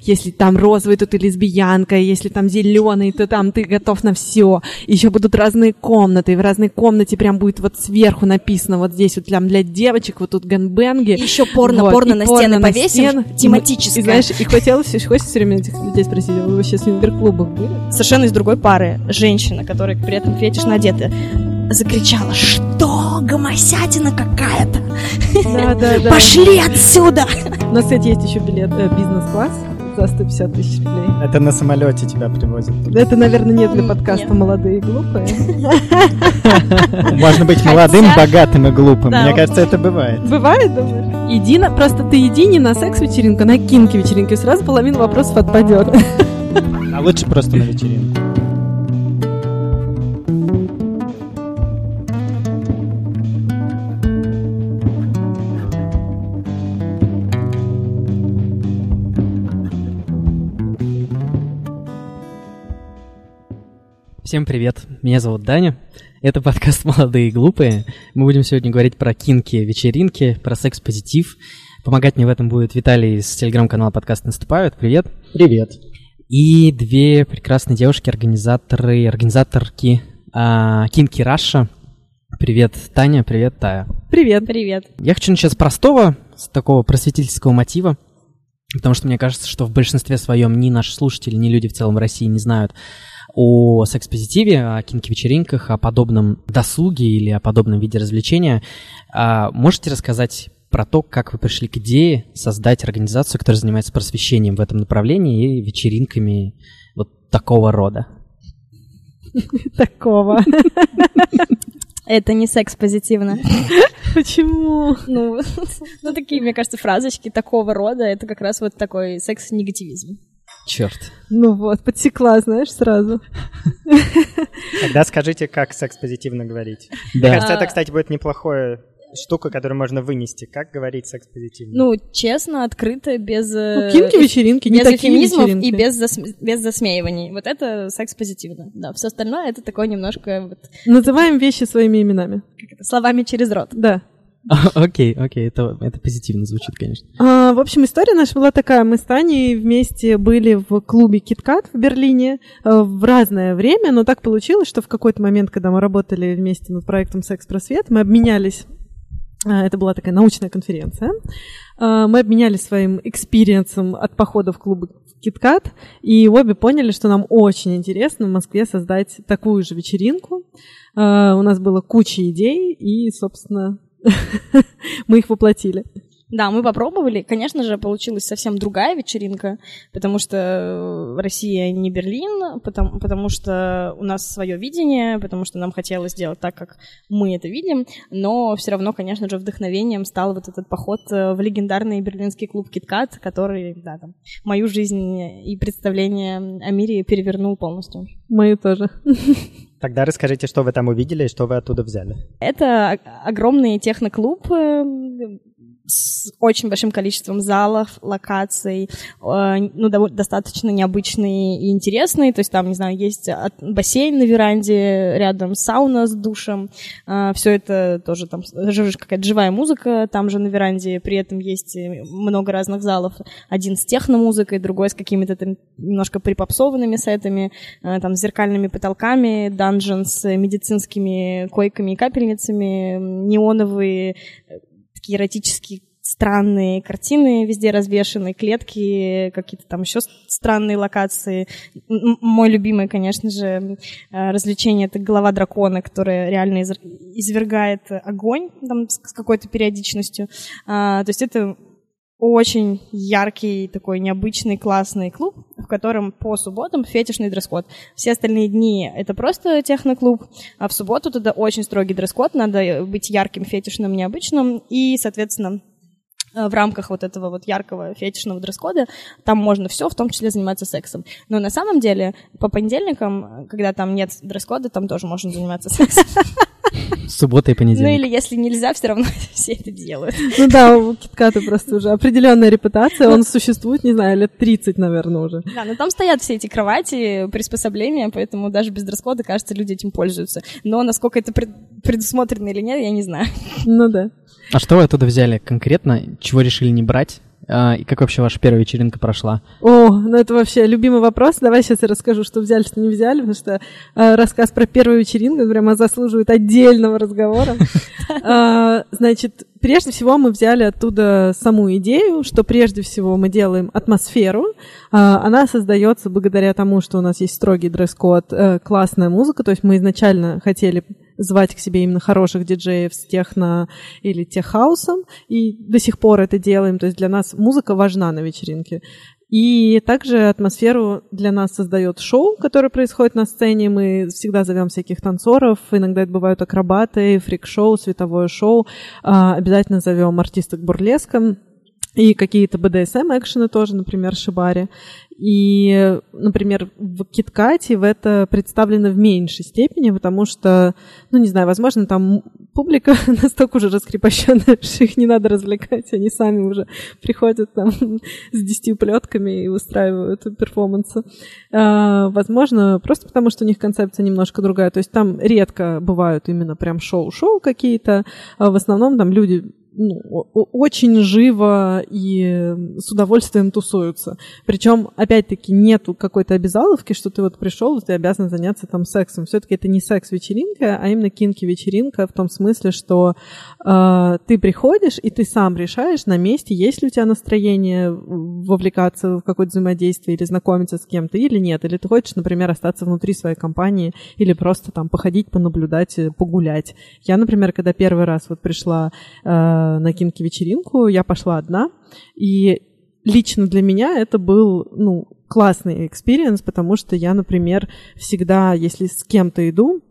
если там розовый, то ты лесбиянка, если там зеленый, то там ты готов на все. Еще будут разные комнаты, и в разной комнате прям будет вот сверху написано вот здесь вот прям для девочек, вот тут ганбенги. Еще порно, вот, порно на стены повесим, тематическое. И, знаешь, и хотелось, хочется все время этих людей спросить, вы вообще в свингер-клубах были? Совершенно из другой пары женщина, которая при этом фетишно одета, закричала, что гомосятина какая-то. Да, да, да. Пошли отсюда! У нас, кстати, есть еще билет э, бизнес-класс за 150 тысяч рублей. Это на самолете тебя привозят. Это, наверное, не для подкаста «Молодые и глупые». Можно быть молодым, богатым и глупым. Мне кажется, это бывает. Бывает, думаешь? Иди на... Просто ты иди не на секс-вечеринку, а на кинки-вечеринку, и сразу половина вопросов отпадет. А лучше просто на вечеринку. Всем привет, меня зовут Даня, это подкаст «Молодые и глупые». Мы будем сегодня говорить про кинки, вечеринки, про секс-позитив. Помогать мне в этом будет Виталий из телеграм-канала «Подкаст наступают». Привет. Привет. И две прекрасные девушки, организаторы, организаторки а, Кинки Раша. Привет, Таня, привет, Тая. Привет. Привет. Я хочу начать с простого, с такого просветительского мотива. Потому что мне кажется, что в большинстве своем ни наши слушатели, ни люди в целом в России не знают о секс-позитиве, о кинки-вечеринках, о подобном досуге или о подобном виде развлечения. А можете рассказать про то, как вы пришли к идее создать организацию, которая занимается просвещением в этом направлении и вечеринками вот такого рода? Такого. Это не секс-позитивно. Почему? Ну, ну, такие, мне кажется, фразочки такого рода, это как раз вот такой секс-негативизм. Черт. Ну вот, подсекла, знаешь, сразу. Тогда скажите, как секс-позитивно говорить. Да. Мне кажется, это, кстати, будет неплохое штука, которую можно вынести. Как говорить секс-позитивно? Ну, честно, открыто, без... Э, ну, кинки-вечеринки, не без эфемизмов и без, зас... без засмеиваний. Вот это секс-позитивно. Да, все остальное это такое немножко... Вот... Называем вещи своими именами. Словами через рот. Да. Окей, окей, это, это позитивно звучит, конечно. А, в общем, история наша была такая. Мы с Таней вместе были в клубе KitKat в Берлине э, в разное время, но так получилось, что в какой-то момент, когда мы работали вместе над проектом «Секс-просвет», мы обменялись а, это была такая научная конференция. А, мы обменялись своим experience ом от похода в клуб KitKat, и обе поняли, что нам очень интересно в Москве создать такую же вечеринку. У нас было куча идей, и, собственно, мы их воплотили. Да, мы попробовали. Конечно же, получилась совсем другая вечеринка, потому что э, Россия не Берлин, потому, потому что у нас свое видение, потому что нам хотелось сделать так, как мы это видим, но все равно, конечно же, вдохновением стал вот этот поход э, в легендарный берлинский клуб «Киткат», который, да, там, мою жизнь и представление о мире перевернул полностью. Мою тоже. Тогда расскажите, что вы там увидели и что вы оттуда взяли. Это огромный техноклуб, с очень большим количеством залов, локаций, э, ну, достаточно необычные и интересные, то есть там, не знаю, есть бассейн на веранде, рядом сауна с душем, э, все это тоже там, какая-то живая музыка там же на веранде, при этом есть много разных залов, один с техномузыкой, другой с какими-то там немножко припопсованными сетами, э, там с зеркальными потолками, данжен с медицинскими койками и капельницами, неоновые такие эротические странные картины везде развешаны, клетки, какие-то там еще странные локации. Мой любимый, конечно же, э, развлечение — это голова дракона, которая реально извергает огонь там, с какой-то периодичностью. А, то есть это очень яркий, такой необычный, классный клуб, в котором по субботам фетишный дресс-код. Все остальные дни — это просто техноклуб, а в субботу туда очень строгий дресс-код, надо быть ярким, фетишным, необычным, и, соответственно, в рамках вот этого вот яркого фетишного дресс-кода, там можно все, в том числе заниматься сексом. Но на самом деле по понедельникам, когда там нет дресс-кода, там тоже можно заниматься сексом. Суббота и понедельник. Ну или если нельзя, все равно все это делают. Ну да, у Китката просто уже определенная репутация, он существует, не знаю, лет 30, наверное, уже. Да, но там стоят все эти кровати, приспособления, поэтому даже без дресс-кода, кажется, люди этим пользуются. Но насколько это предусмотрено или нет, я не знаю. Ну да. А что вы оттуда взяли конкретно? Чего решили не брать? А, и как вообще ваша первая вечеринка прошла? О, ну это вообще любимый вопрос. Давай сейчас я расскажу, что взяли, что не взяли, потому что э, рассказ про первую вечеринку прямо заслуживает отдельного разговора. Э, значит, прежде всего мы взяли оттуда саму идею, что прежде всего мы делаем атмосферу. Она создается благодаря тому, что у нас есть строгий дресс-код, э, классная музыка, то есть мы изначально хотели звать к себе именно хороших диджеев с техно или теххаусом, и до сих пор это делаем. То есть для нас музыка важна на вечеринке. И также атмосферу для нас создает шоу, которое происходит на сцене. Мы всегда зовем всяких танцоров, иногда это бывают акробаты, фрик-шоу, световое шоу. А, обязательно зовем артисток бурлеска и какие-то BDSM-экшены тоже, например, шибари. И, например, в Киткате в это представлено в меньшей степени, потому что, ну, не знаю, возможно, там публика настолько уже раскрепощенная, что их не надо развлекать, они сами уже приходят там с десятью плетками и устраивают перформансы. А, возможно, просто потому что у них концепция немножко другая. То есть там редко бывают именно прям шоу-шоу какие-то. А в основном там люди ну, очень живо и с удовольствием тусуются. Причем, опять-таки, нету какой-то обязаловки, что ты вот пришел, ты обязан заняться там сексом. Все-таки это не секс-вечеринка, а именно кинки-вечеринка в том смысле, что э, ты приходишь и ты сам решаешь на месте, есть ли у тебя настроение вовлекаться в какое-то взаимодействие или знакомиться с кем-то или нет. Или ты хочешь, например, остаться внутри своей компании или просто там походить, понаблюдать, погулять. Я, например, когда первый раз вот пришла э, на kinky вечеринку, я пошла одна, и лично для меня это был, ну, классный experience, потому что я, например, всегда, если с кем-то иду,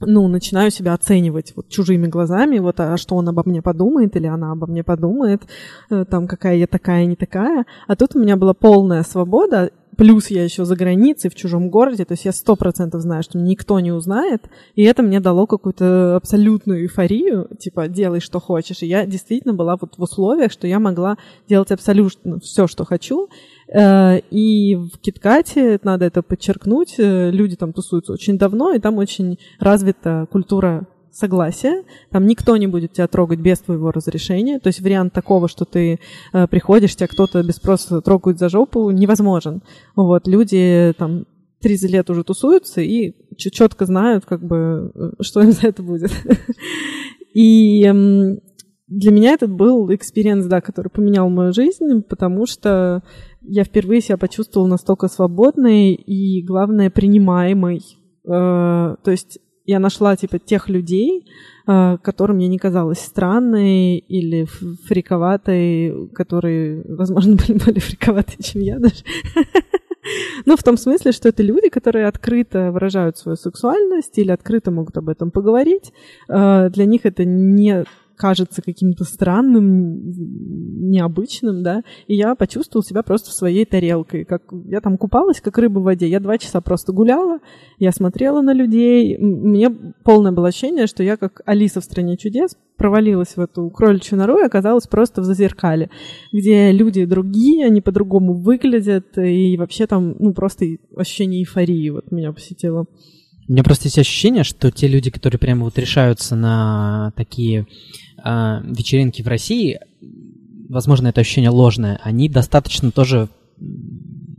ну, начинаю себя оценивать вот чужими глазами, вот, а что он обо мне подумает, или она обо мне подумает, э, там, какая я такая, не такая. А тут у меня была полная свобода, Плюс я еще за границей, в чужом городе, то есть я сто процентов знаю, что никто не узнает, и это мне дало какую-то абсолютную эйфорию, типа, делай, что хочешь. И я действительно была вот в условиях, что я могла делать абсолютно все, что хочу, э, и в Киткате, надо это подчеркнуть, э, люди там тусуются очень давно, и там очень развита культура согласие, там никто не будет тебя трогать без твоего разрешения, то есть вариант такого, что ты э, приходишь, тебя кто-то без спроса трогает за жопу, невозможен. Вот, люди там 30 лет уже тусуются и четко знают, как бы, э, что им за это будет. И для меня этот был experience, да, который поменял мою жизнь, потому что я впервые себя почувствовала настолько свободной и, главное, принимаемой. Э, то есть я нашла, типа, тех людей, э, которым я не казалась странной или фриковатой, которые, возможно, были более фриковатые, чем я даже. Ну, в том смысле, что это люди, которые открыто выражают свою сексуальность или открыто могут об этом поговорить. Э, для них это не кажется каким-то странным, необычным, да, и я почувствовала себя просто своей тарелке, как я там купалась, как рыба в воде, я два часа просто гуляла, я смотрела на людей, мне полное было ощущение, что я как Алиса в «Стране чудес» провалилась в эту кроличью нору и оказалась просто в зазеркале, где люди другие, они по-другому выглядят, и вообще там, ну, просто ощущение эйфории вот меня посетило. У меня просто есть ощущение, что те люди, которые прямо вот решаются на такие э, вечеринки в России, возможно, это ощущение ложное, они достаточно тоже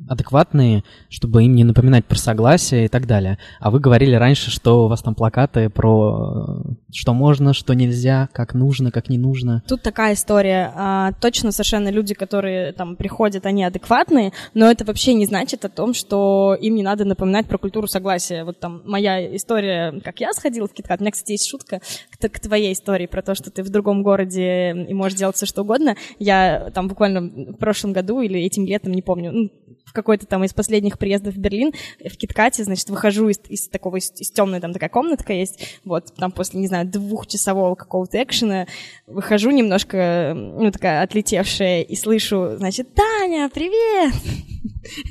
адекватные, чтобы им не напоминать про согласие и так далее. А вы говорили раньше, что у вас там плакаты про что можно, что нельзя, как нужно, как не нужно. Тут такая история. А, точно совершенно люди, которые там приходят, они адекватные, но это вообще не значит о том, что им не надо напоминать про культуру согласия. Вот там моя история, как я сходила в Киткат. У меня, кстати, есть шутка к, твоей истории про то, что ты в другом городе и можешь делать все, что угодно. Я там буквально в прошлом году или этим летом, не помню, ну, в какой-то там из последних приездов в Берлин, в Киткате, значит, выхожу из, из такого, из, из темной там такая комнатка есть, вот, там после, не знаю, двухчасового какого-то экшена, выхожу немножко, ну, такая отлетевшая, и слышу, значит, Таня, привет!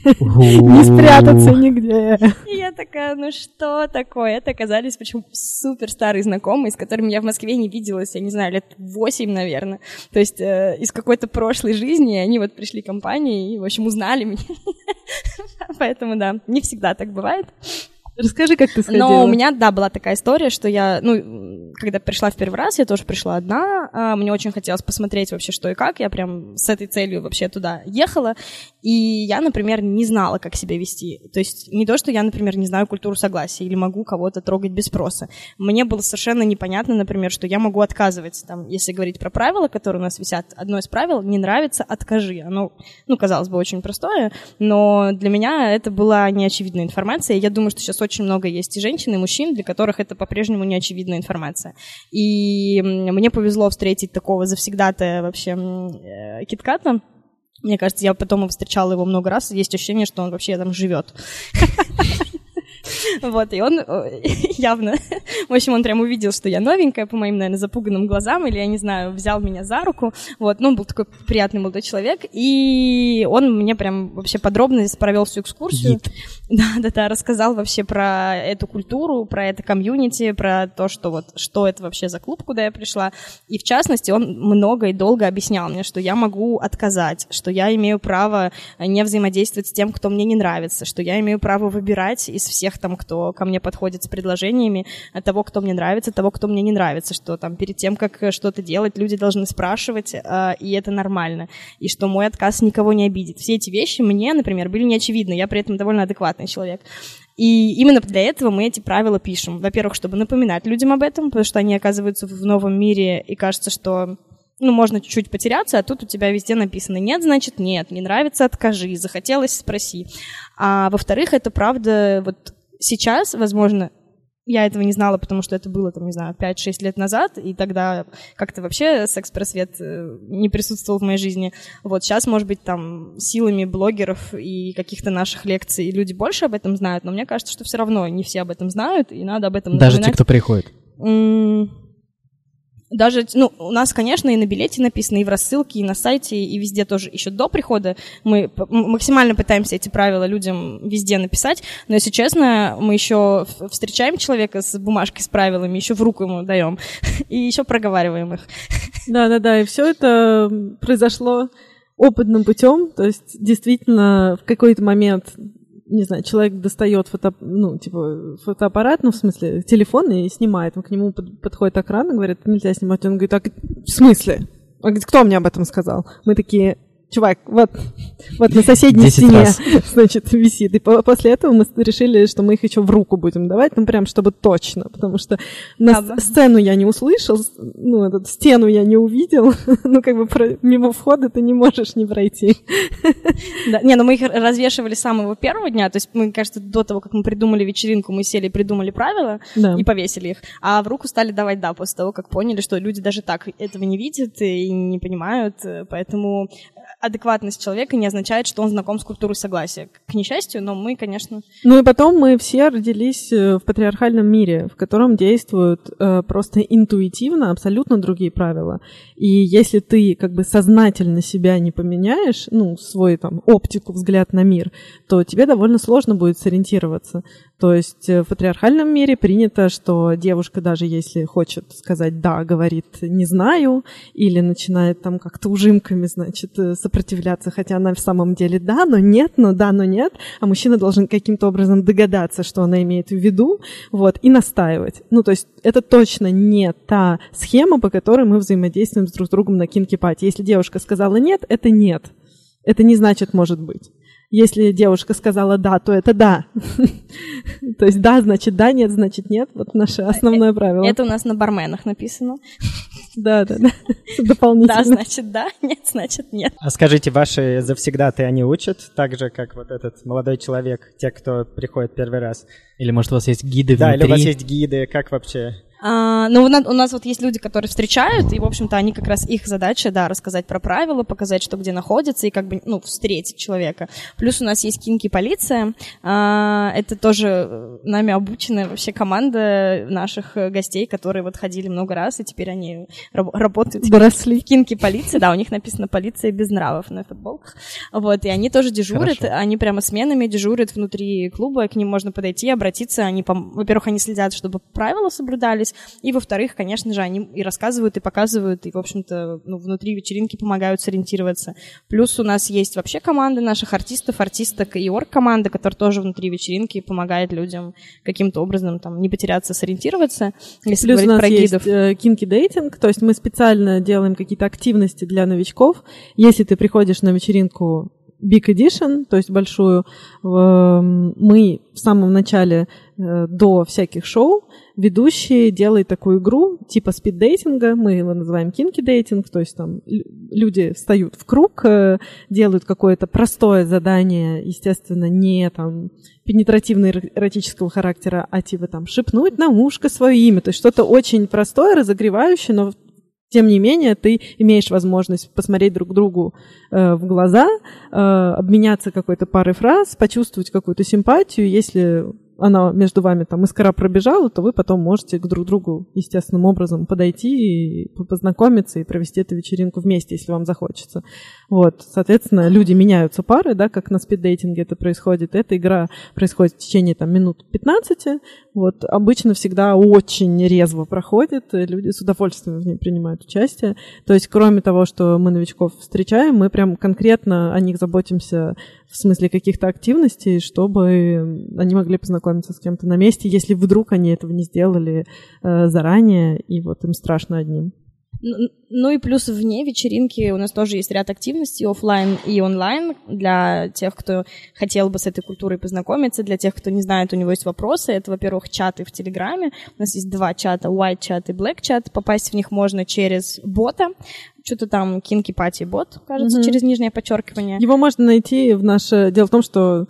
Не спрятаться нигде. И я такая, ну что такое? Это оказались почему супер старые знакомые, с которыми я в Москве не виделась, я не знаю, лет восемь, наверное. То есть э, из какой-то прошлой жизни они вот пришли компании и, в общем, узнали меня. Поэтому, да, не всегда так бывает. Расскажи, как ты сходила. Но у меня, да, была такая история, что я, ну, когда пришла в первый раз, я тоже пришла одна, а, мне очень хотелось посмотреть вообще, что и как, я прям с этой целью вообще туда ехала, и я, например, не знала, как себя вести. То есть не то, что я, например, не знаю культуру согласия или могу кого-то трогать без спроса. Мне было совершенно непонятно, например, что я могу отказывать, там, если говорить про правила, которые у нас висят, одно из правил — не нравится — откажи. Оно, ну, казалось бы, очень простое, но для меня это была неочевидная информация. Я думаю, что сейчас очень много есть и женщин, и мужчин, для которых это по-прежнему неочевидная информация. И мне повезло встретить такого завсегдатая вообще э, китката, мне кажется, я потом встречала его много раз, есть ощущение, что он вообще там живет. Вот, и он э, явно, в общем, он прям увидел, что я новенькая по моим, наверное, запуганным глазам, или, я не знаю, взял меня за руку, вот, ну, он был такой приятный молодой человек, и он мне прям вообще подробно провел всю экскурсию. Да-да-да, рассказал вообще про эту культуру, про это комьюнити, про то, что вот, что это вообще за клуб, куда я пришла, и в частности, он много и долго объяснял мне, что я могу отказать, что я имею право не взаимодействовать с тем, кто мне не нравится, что я имею право выбирать из всех там, кто ко мне подходит с предложениями, того, кто мне нравится, того, кто мне не нравится, что там перед тем, как что-то делать, люди должны спрашивать, э, и это нормально, и что мой отказ никого не обидит. Все эти вещи мне, например, были неочевидны, я при этом довольно адекватный человек. И именно для этого мы эти правила пишем. Во-первых, чтобы напоминать людям об этом, потому что они оказываются в новом мире, и кажется, что ну, можно чуть-чуть потеряться, а тут у тебя везде написано «нет», значит «нет», «не нравится» — откажи, «захотелось» — спроси. А во-вторых, это правда, вот сейчас, возможно, я этого не знала, потому что это было, там, не знаю, 5-6 лет назад, и тогда как-то вообще секс-просвет э, не присутствовал в моей жизни. Вот сейчас, может быть, там силами блогеров и каких-то наших лекций люди больше об этом знают, но мне кажется, что все равно не все об этом знают, и надо об этом Даже напоминать. те, кто приходит? Даже, ну, у нас, конечно, и на билете написано, и в рассылке, и на сайте, и везде тоже. Еще до прихода мы максимально пытаемся эти правила людям везде написать, но, если честно, мы еще встречаем человека с бумажкой с правилами, еще в руку ему даем, и еще проговариваем их. Да-да-да, и все это произошло опытным путем, то есть действительно в какой-то момент не знаю, человек достает фото, ну, типа, фотоаппарат, ну, в смысле, телефон и снимает. Он к нему под, подходит и говорит, нельзя снимать. Он говорит, так, в смысле? Говорит, кто мне об этом сказал? Мы такие, чувак, вот, вот на соседней стене, раз. значит, висит. И после этого мы решили, что мы их еще в руку будем давать, ну, прям, чтобы точно, потому что на да, сцену я не услышал, ну, эту стену я не увидел, ну, как бы про, мимо входа ты не можешь не пройти. Да, не, ну мы их развешивали с самого первого дня, то есть, мы, кажется, до того, как мы придумали вечеринку, мы сели и придумали правила да. и повесили их, а в руку стали давать, да, после того, как поняли, что люди даже так этого не видят и не понимают, поэтому адекватность человека не означает, что он знаком с культурой согласия. К несчастью, но мы, конечно... Ну и потом мы все родились э, в патриархальном мире, в котором действуют э, просто интуитивно абсолютно другие правила. И если ты как бы сознательно себя не поменяешь, ну, свой там оптику, взгляд на мир, то тебе довольно сложно будет сориентироваться. То есть э, в патриархальном мире принято, что девушка, даже если хочет сказать «да», говорит «не знаю», или начинает там как-то ужимками, значит, э, сопротивляться, хотя она в самом деле «да», но нет, но «да», но нет, а мужчина должен каким-то образом догадаться, что она имеет в виду, вот, и настаивать. Ну, то есть это точно не та схема, по которой мы взаимодействуем с друг с другом на кинки-пати. Если девушка сказала «нет», это «нет». Это не значит «может быть». Если девушка сказала «да», то это «да». То есть «да» значит «да», «нет» значит «нет». Вот наше основное правило. Это у нас на барменах написано. Да, да, да. Дополнительно. Да, значит да, нет, значит нет. А скажите, ваши завсегдаты они учат так же, как вот этот молодой человек, те, кто приходит первый раз? Или, может, у вас есть гиды да, внутри? Да, или у вас есть гиды, как вообще? А, ну, у нас, у нас вот есть люди, которые встречают, и, в общем-то, они как раз их задача, да, рассказать про правила, показать, что где находится, и как бы, ну, встретить человека. Плюс у нас есть кинки-полиция, а, это тоже э, нами обученная вообще команда наших гостей, которые вот ходили много раз, и теперь они раб- работают Бросли. в кинки-полиции, да, у них написано «полиция без нравов» на футболках, вот, и они тоже дежурят, Хорошо. они прямо сменами дежурят внутри клуба, к ним можно подойти, обратиться, они, во-первых, они следят, чтобы правила соблюдались, понравились. И, во-вторых, конечно же, они и рассказывают, и показывают, и, в общем-то, ну, внутри вечеринки помогают сориентироваться. Плюс у нас есть вообще команда наших артистов, артисток и орг-команда, которая тоже внутри вечеринки помогает людям каким-то образом там не потеряться, сориентироваться. Если Плюс у нас про есть э, кинки дейтинг, то есть мы специально делаем какие-то активности для новичков. Если ты приходишь на вечеринку Big Edition, то есть большую, мы в самом начале э, до всяких шоу ведущий делает такую игру типа спид-дейтинга, мы его называем кинки-дейтинг, то есть там люди встают в круг, э, делают какое-то простое задание, естественно, не там пенетративно эротического характера, а типа там шепнуть на ушко свое имя, то есть что-то очень простое, разогревающее, но тем не менее, ты имеешь возможность посмотреть друг другу э, в глаза, э, обменяться какой-то парой фраз, почувствовать какую-то симпатию. Если она между вами там искра пробежала, то вы потом можете к друг другу естественным образом подойти и познакомиться и провести эту вечеринку вместе, если вам захочется. Вот, соответственно, люди меняются пары, да, как на спиддейтинге это происходит. Эта игра происходит в течение там минут 15. Вот, обычно всегда очень резво проходит, люди с удовольствием в ней принимают участие. То есть, кроме того, что мы новичков встречаем, мы прям конкретно о них заботимся в смысле каких-то активностей, чтобы они могли познакомиться с кем-то на месте, если вдруг они этого не сделали э, заранее, и вот им страшно одним. Ну и плюс вне вечеринки у нас тоже есть ряд активностей офлайн и онлайн для тех, кто хотел бы с этой культурой познакомиться, для тех, кто не знает, у него есть вопросы. Это, во-первых, чаты в Телеграме. У нас есть два чата, white чат и black чат. Попасть в них можно через бота что-то там Kinky Party бот, кажется, mm-hmm. через нижнее подчеркивание. Его можно найти в наше... Дело в том, что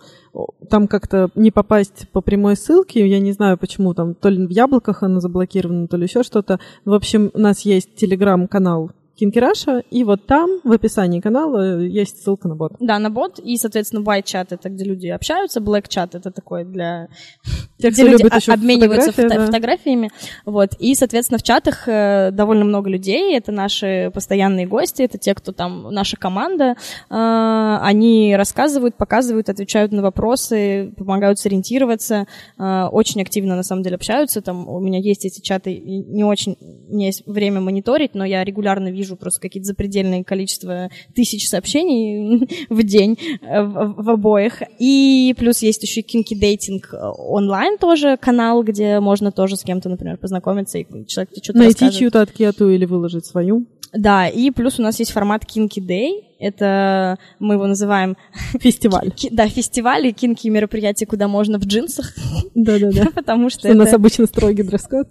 там как-то не попасть по прямой ссылке, я не знаю почему, там то ли в яблоках она заблокирована, то ли еще что-то. В общем, у нас есть телеграм-канал Кинки Раша, и вот там в описании канала есть ссылка на бот. Да, на бот, и, соответственно, white чат это где люди общаются, black чат это такой для Тех, где люди еще обмениваются фото- да. фотографиями. Вот, и, соответственно, в чатах э, довольно много людей, это наши постоянные гости, это те, кто там, наша команда, э, они рассказывают, показывают, отвечают на вопросы, помогают сориентироваться, э, очень активно, на самом деле, общаются, там у меня есть эти чаты, не очень, у меня есть время мониторить, но я регулярно вижу вижу просто какие-то запредельные количество тысяч сообщений в день э, в, в обоих. И плюс есть еще Kinky Dating онлайн тоже канал, где можно тоже с кем-то, например, познакомиться, и человек тебе что-то Найти чью-то анкету или выложить свою. Да, и плюс у нас есть формат Kinky Day, это мы его называем фестиваль. да, фестиваль и кинки мероприятия, куда можно в джинсах. Да-да-да. Потому что, что это... у нас обычно строгий дресс-код.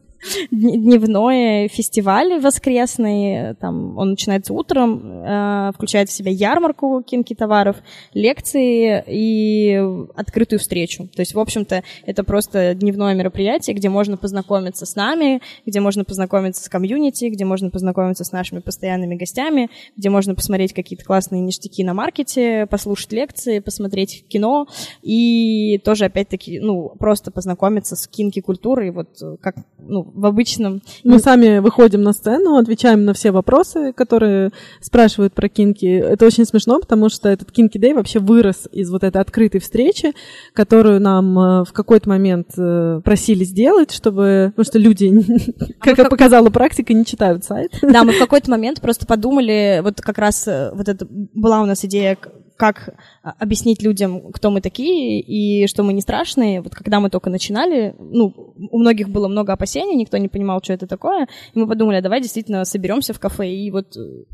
Дневной фестиваль воскресный, там он начинается утром, э, включает в себя ярмарку кинки товаров, лекции и открытую встречу. То есть, в общем-то, это просто дневное мероприятие, где можно познакомиться с нами, где можно познакомиться с комьюнити, где можно познакомиться с нашими постоянными гостями, где можно посмотреть какие-то классные ништяки на маркете, послушать лекции, посмотреть кино и тоже, опять-таки, ну, просто познакомиться с кинки-культурой, вот как, ну, в обычном... Мы сами выходим на сцену, отвечаем на все вопросы, которые спрашивают про кинки. Это очень смешно, потому что этот кинки дей вообще вырос из вот этой открытой встречи, которую нам э, в какой-то момент э, просили сделать, чтобы... Потому что люди, как, как показала практика, не читают сайт. Да, мы в какой-то момент просто подумали, вот как раз э, вот это была у нас идея, как а, объяснить людям, кто мы такие и что мы не страшные. Вот когда мы только начинали, ну, у многих было много опасений, никто не понимал, что это такое, и мы подумали, а давай действительно соберемся в кафе и вот э,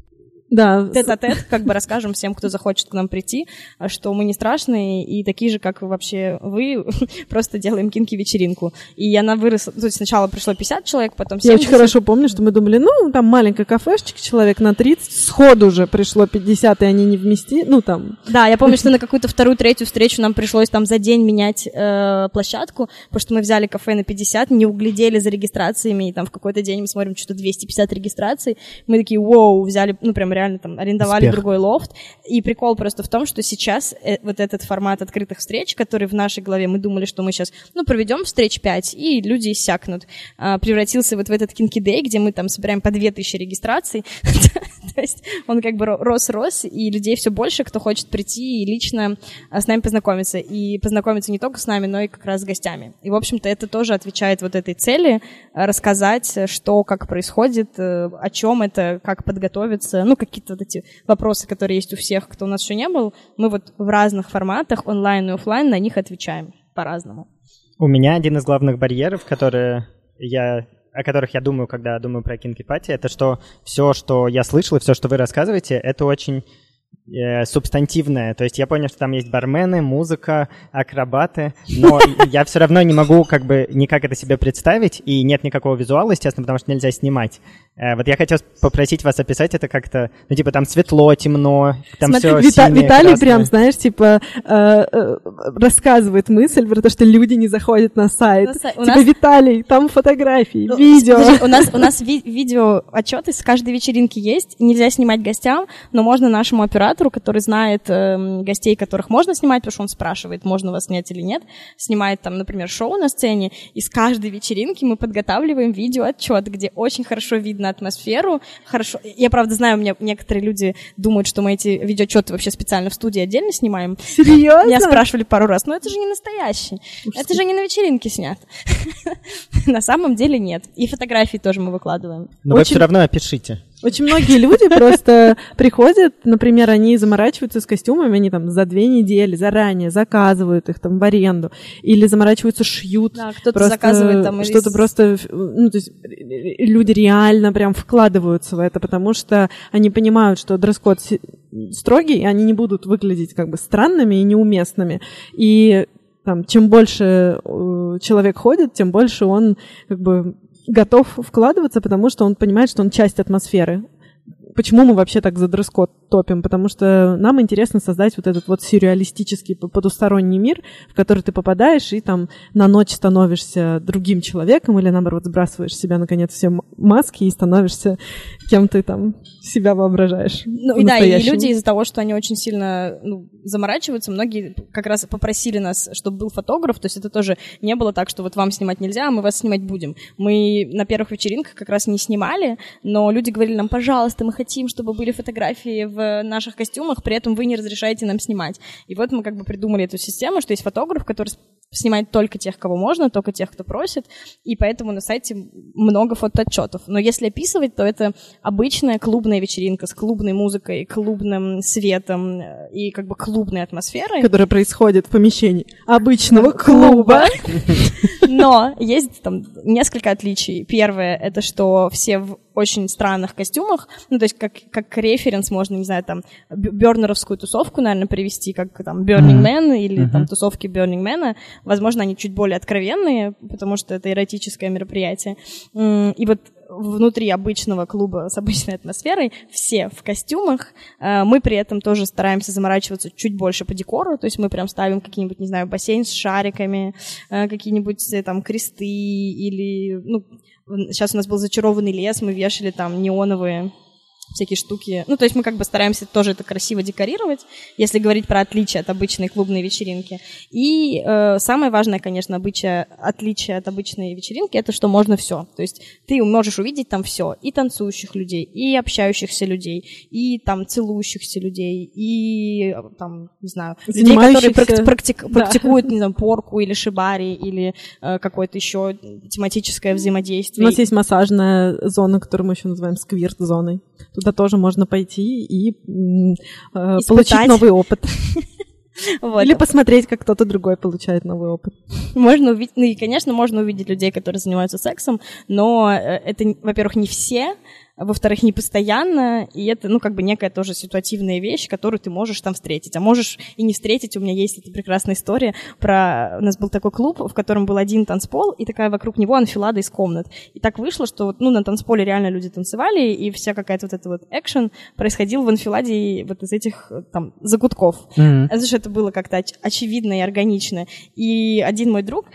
да. тет-а-тет, как бы расскажем всем, кто захочет к нам прийти, что мы не страшные и такие же, как вообще вы, просто делаем кинки-вечеринку. И она выросла, то есть сначала пришло 50 человек, потом 70. Я очень хорошо помню, что мы думали, ну, там маленькая кафешечка, человек на 30, сходу уже пришло 50, и они не вмести, ну, там. Да, я помню, что на какую-то вторую, третью встречу нам пришлось там за день менять э, площадку, потому что мы взяли кафе на 50, не углядели за регистрациями, и там в какой-то день мы смотрим, что-то 250 регистраций, мы такие, вау, взяли, ну, прям реально реально там арендовали Успех. другой лофт. И прикол просто в том, что сейчас э, вот этот формат открытых встреч, который в нашей голове, мы думали, что мы сейчас, ну, проведем встреч 5, и люди иссякнут, а, превратился вот в этот Day, где мы там собираем по 2000 регистраций. То есть он как бы рос-рос, и людей все больше, кто хочет прийти и лично а, с нами познакомиться. И познакомиться не только с нами, но и как раз с гостями. И, в общем-то, это тоже отвечает вот этой цели а, рассказать, что, как происходит, э, о чем это, как подготовиться, ну, какие-то вот эти вопросы, которые есть у всех, кто у нас еще не был, мы вот в разных форматах, онлайн и офлайн, на них отвечаем по-разному. У меня один из главных барьеров, которые я о которых я думаю, когда думаю про Кинки Пати, это что все, что я слышал и все, что вы рассказываете, это очень э, субстантивное. То есть я понял, что там есть бармены, музыка, акробаты, но я все равно не могу как бы никак это себе представить, и нет никакого визуала, естественно, потому что нельзя снимать. Э, вот я хотел попросить вас описать это как-то, ну, типа, там светло, темно, там Смотри, все Вита- синее, Виталий красное. прям, знаешь, типа, э, э, рассказывает мысль про то, что люди не заходят на сайт. На сай- типа, нас... Виталий, там фотографии, ну, видео. Подожди, у нас, у нас ви- видео отчеты с каждой вечеринки есть, нельзя снимать гостям, но можно нашему оператору, который знает э, гостей, которых можно снимать, потому что он спрашивает, можно вас снять или нет, снимает там, например, шоу на сцене, и с каждой вечеринки мы подготавливаем видео отчет, где очень хорошо видно на атмосферу. Хорошо. Я, правда, знаю, у меня некоторые люди думают, что мы эти видеоотчеты вообще специально в студии отдельно снимаем. Серьезно? Меня спрашивали пару раз, но это же не настоящий. Уж это же не на вечеринке снят. На самом деле нет. И фотографии тоже мы выкладываем. Но вы все равно опишите. Очень многие люди просто приходят, например, они заморачиваются с костюмами, они там за две недели заранее заказывают их там в аренду, или заморачиваются, шьют. Да, кто-то заказывает там Что-то или... просто, ну, то есть люди реально прям вкладываются в это, потому что они понимают, что дресс-код строгий, и они не будут выглядеть как бы странными и неуместными. И там, чем больше э, человек ходит, тем больше он как бы готов вкладываться, потому что он понимает, что он часть атмосферы. Почему мы вообще так за дресс-код топим? Потому что нам интересно создать вот этот вот сюрреалистический потусторонний мир, в который ты попадаешь и там на ночь становишься другим человеком или, наоборот, сбрасываешь себя, наконец, все маски и становишься кем ты там себя воображаешь. Ну и да, и люди из-за того, что они очень сильно ну, заморачиваются, многие как раз попросили нас, чтобы был фотограф, то есть это тоже не было так, что вот вам снимать нельзя, а мы вас снимать будем. Мы на первых вечеринках как раз не снимали, но люди говорили нам, пожалуйста, мы хотим, чтобы были фотографии в наших костюмах, при этом вы не разрешаете нам снимать. И вот мы как бы придумали эту систему, что есть фотограф, который снимает только тех, кого можно, только тех, кто просит, и поэтому на сайте много фотоотчетов. Но если описывать, то это обычная клубная вечеринка с клубной музыкой, клубным светом э, и как бы клубной атмосферой. Которая происходит в помещении обычного клуба. Но есть там несколько отличий. Первое — это что все в очень странных костюмах, ну, то есть как, как референс можно, не знаю, там, бернеровскую тусовку, наверное, привести, как там Burning Man или там тусовки Burning Man. Возможно, они чуть более откровенные, потому что это эротическое мероприятие. И вот внутри обычного клуба с обычной атмосферой, все в костюмах. Э, мы при этом тоже стараемся заморачиваться чуть больше по декору, то есть мы прям ставим какие-нибудь, не знаю, бассейн с шариками, э, какие-нибудь э, там кресты или, ну, сейчас у нас был зачарованный лес, мы вешали там неоновые всякие штуки. Ну, то есть мы как бы стараемся тоже это красиво декорировать, если говорить про отличие от обычной клубной вечеринки. И э, самое важное, конечно, обычае, отличие от обычной вечеринки, это что можно все. То есть ты можешь увидеть там все. И танцующих людей, и общающихся людей, и там целующихся людей, и там, не знаю, людей, которые практи- практик- да. практикуют, не знаю, порку или шибари, или э, какое-то еще тематическое взаимодействие. У нас есть массажная зона, которую мы еще называем сквирт-зоной. Туда тоже можно пойти и э, получить новый опыт. Вот. Или посмотреть, как кто-то другой получает новый опыт. Можно увидеть, ну и, конечно, можно увидеть людей, которые занимаются сексом, но э, это, во-первых, не все, во-вторых, не постоянно, и это, ну, как бы некая тоже ситуативная вещь, которую ты можешь там встретить. А можешь и не встретить. У меня есть эта прекрасная история про... У нас был такой клуб, в котором был один танцпол, и такая вокруг него анфилада из комнат. И так вышло, что ну, на танцполе реально люди танцевали, и вся какая-то вот эта вот экшен происходил в анфиладе вот из этих там загудков. Mm-hmm. Это же это было как-то оч- очевидно и органично. И один мой друг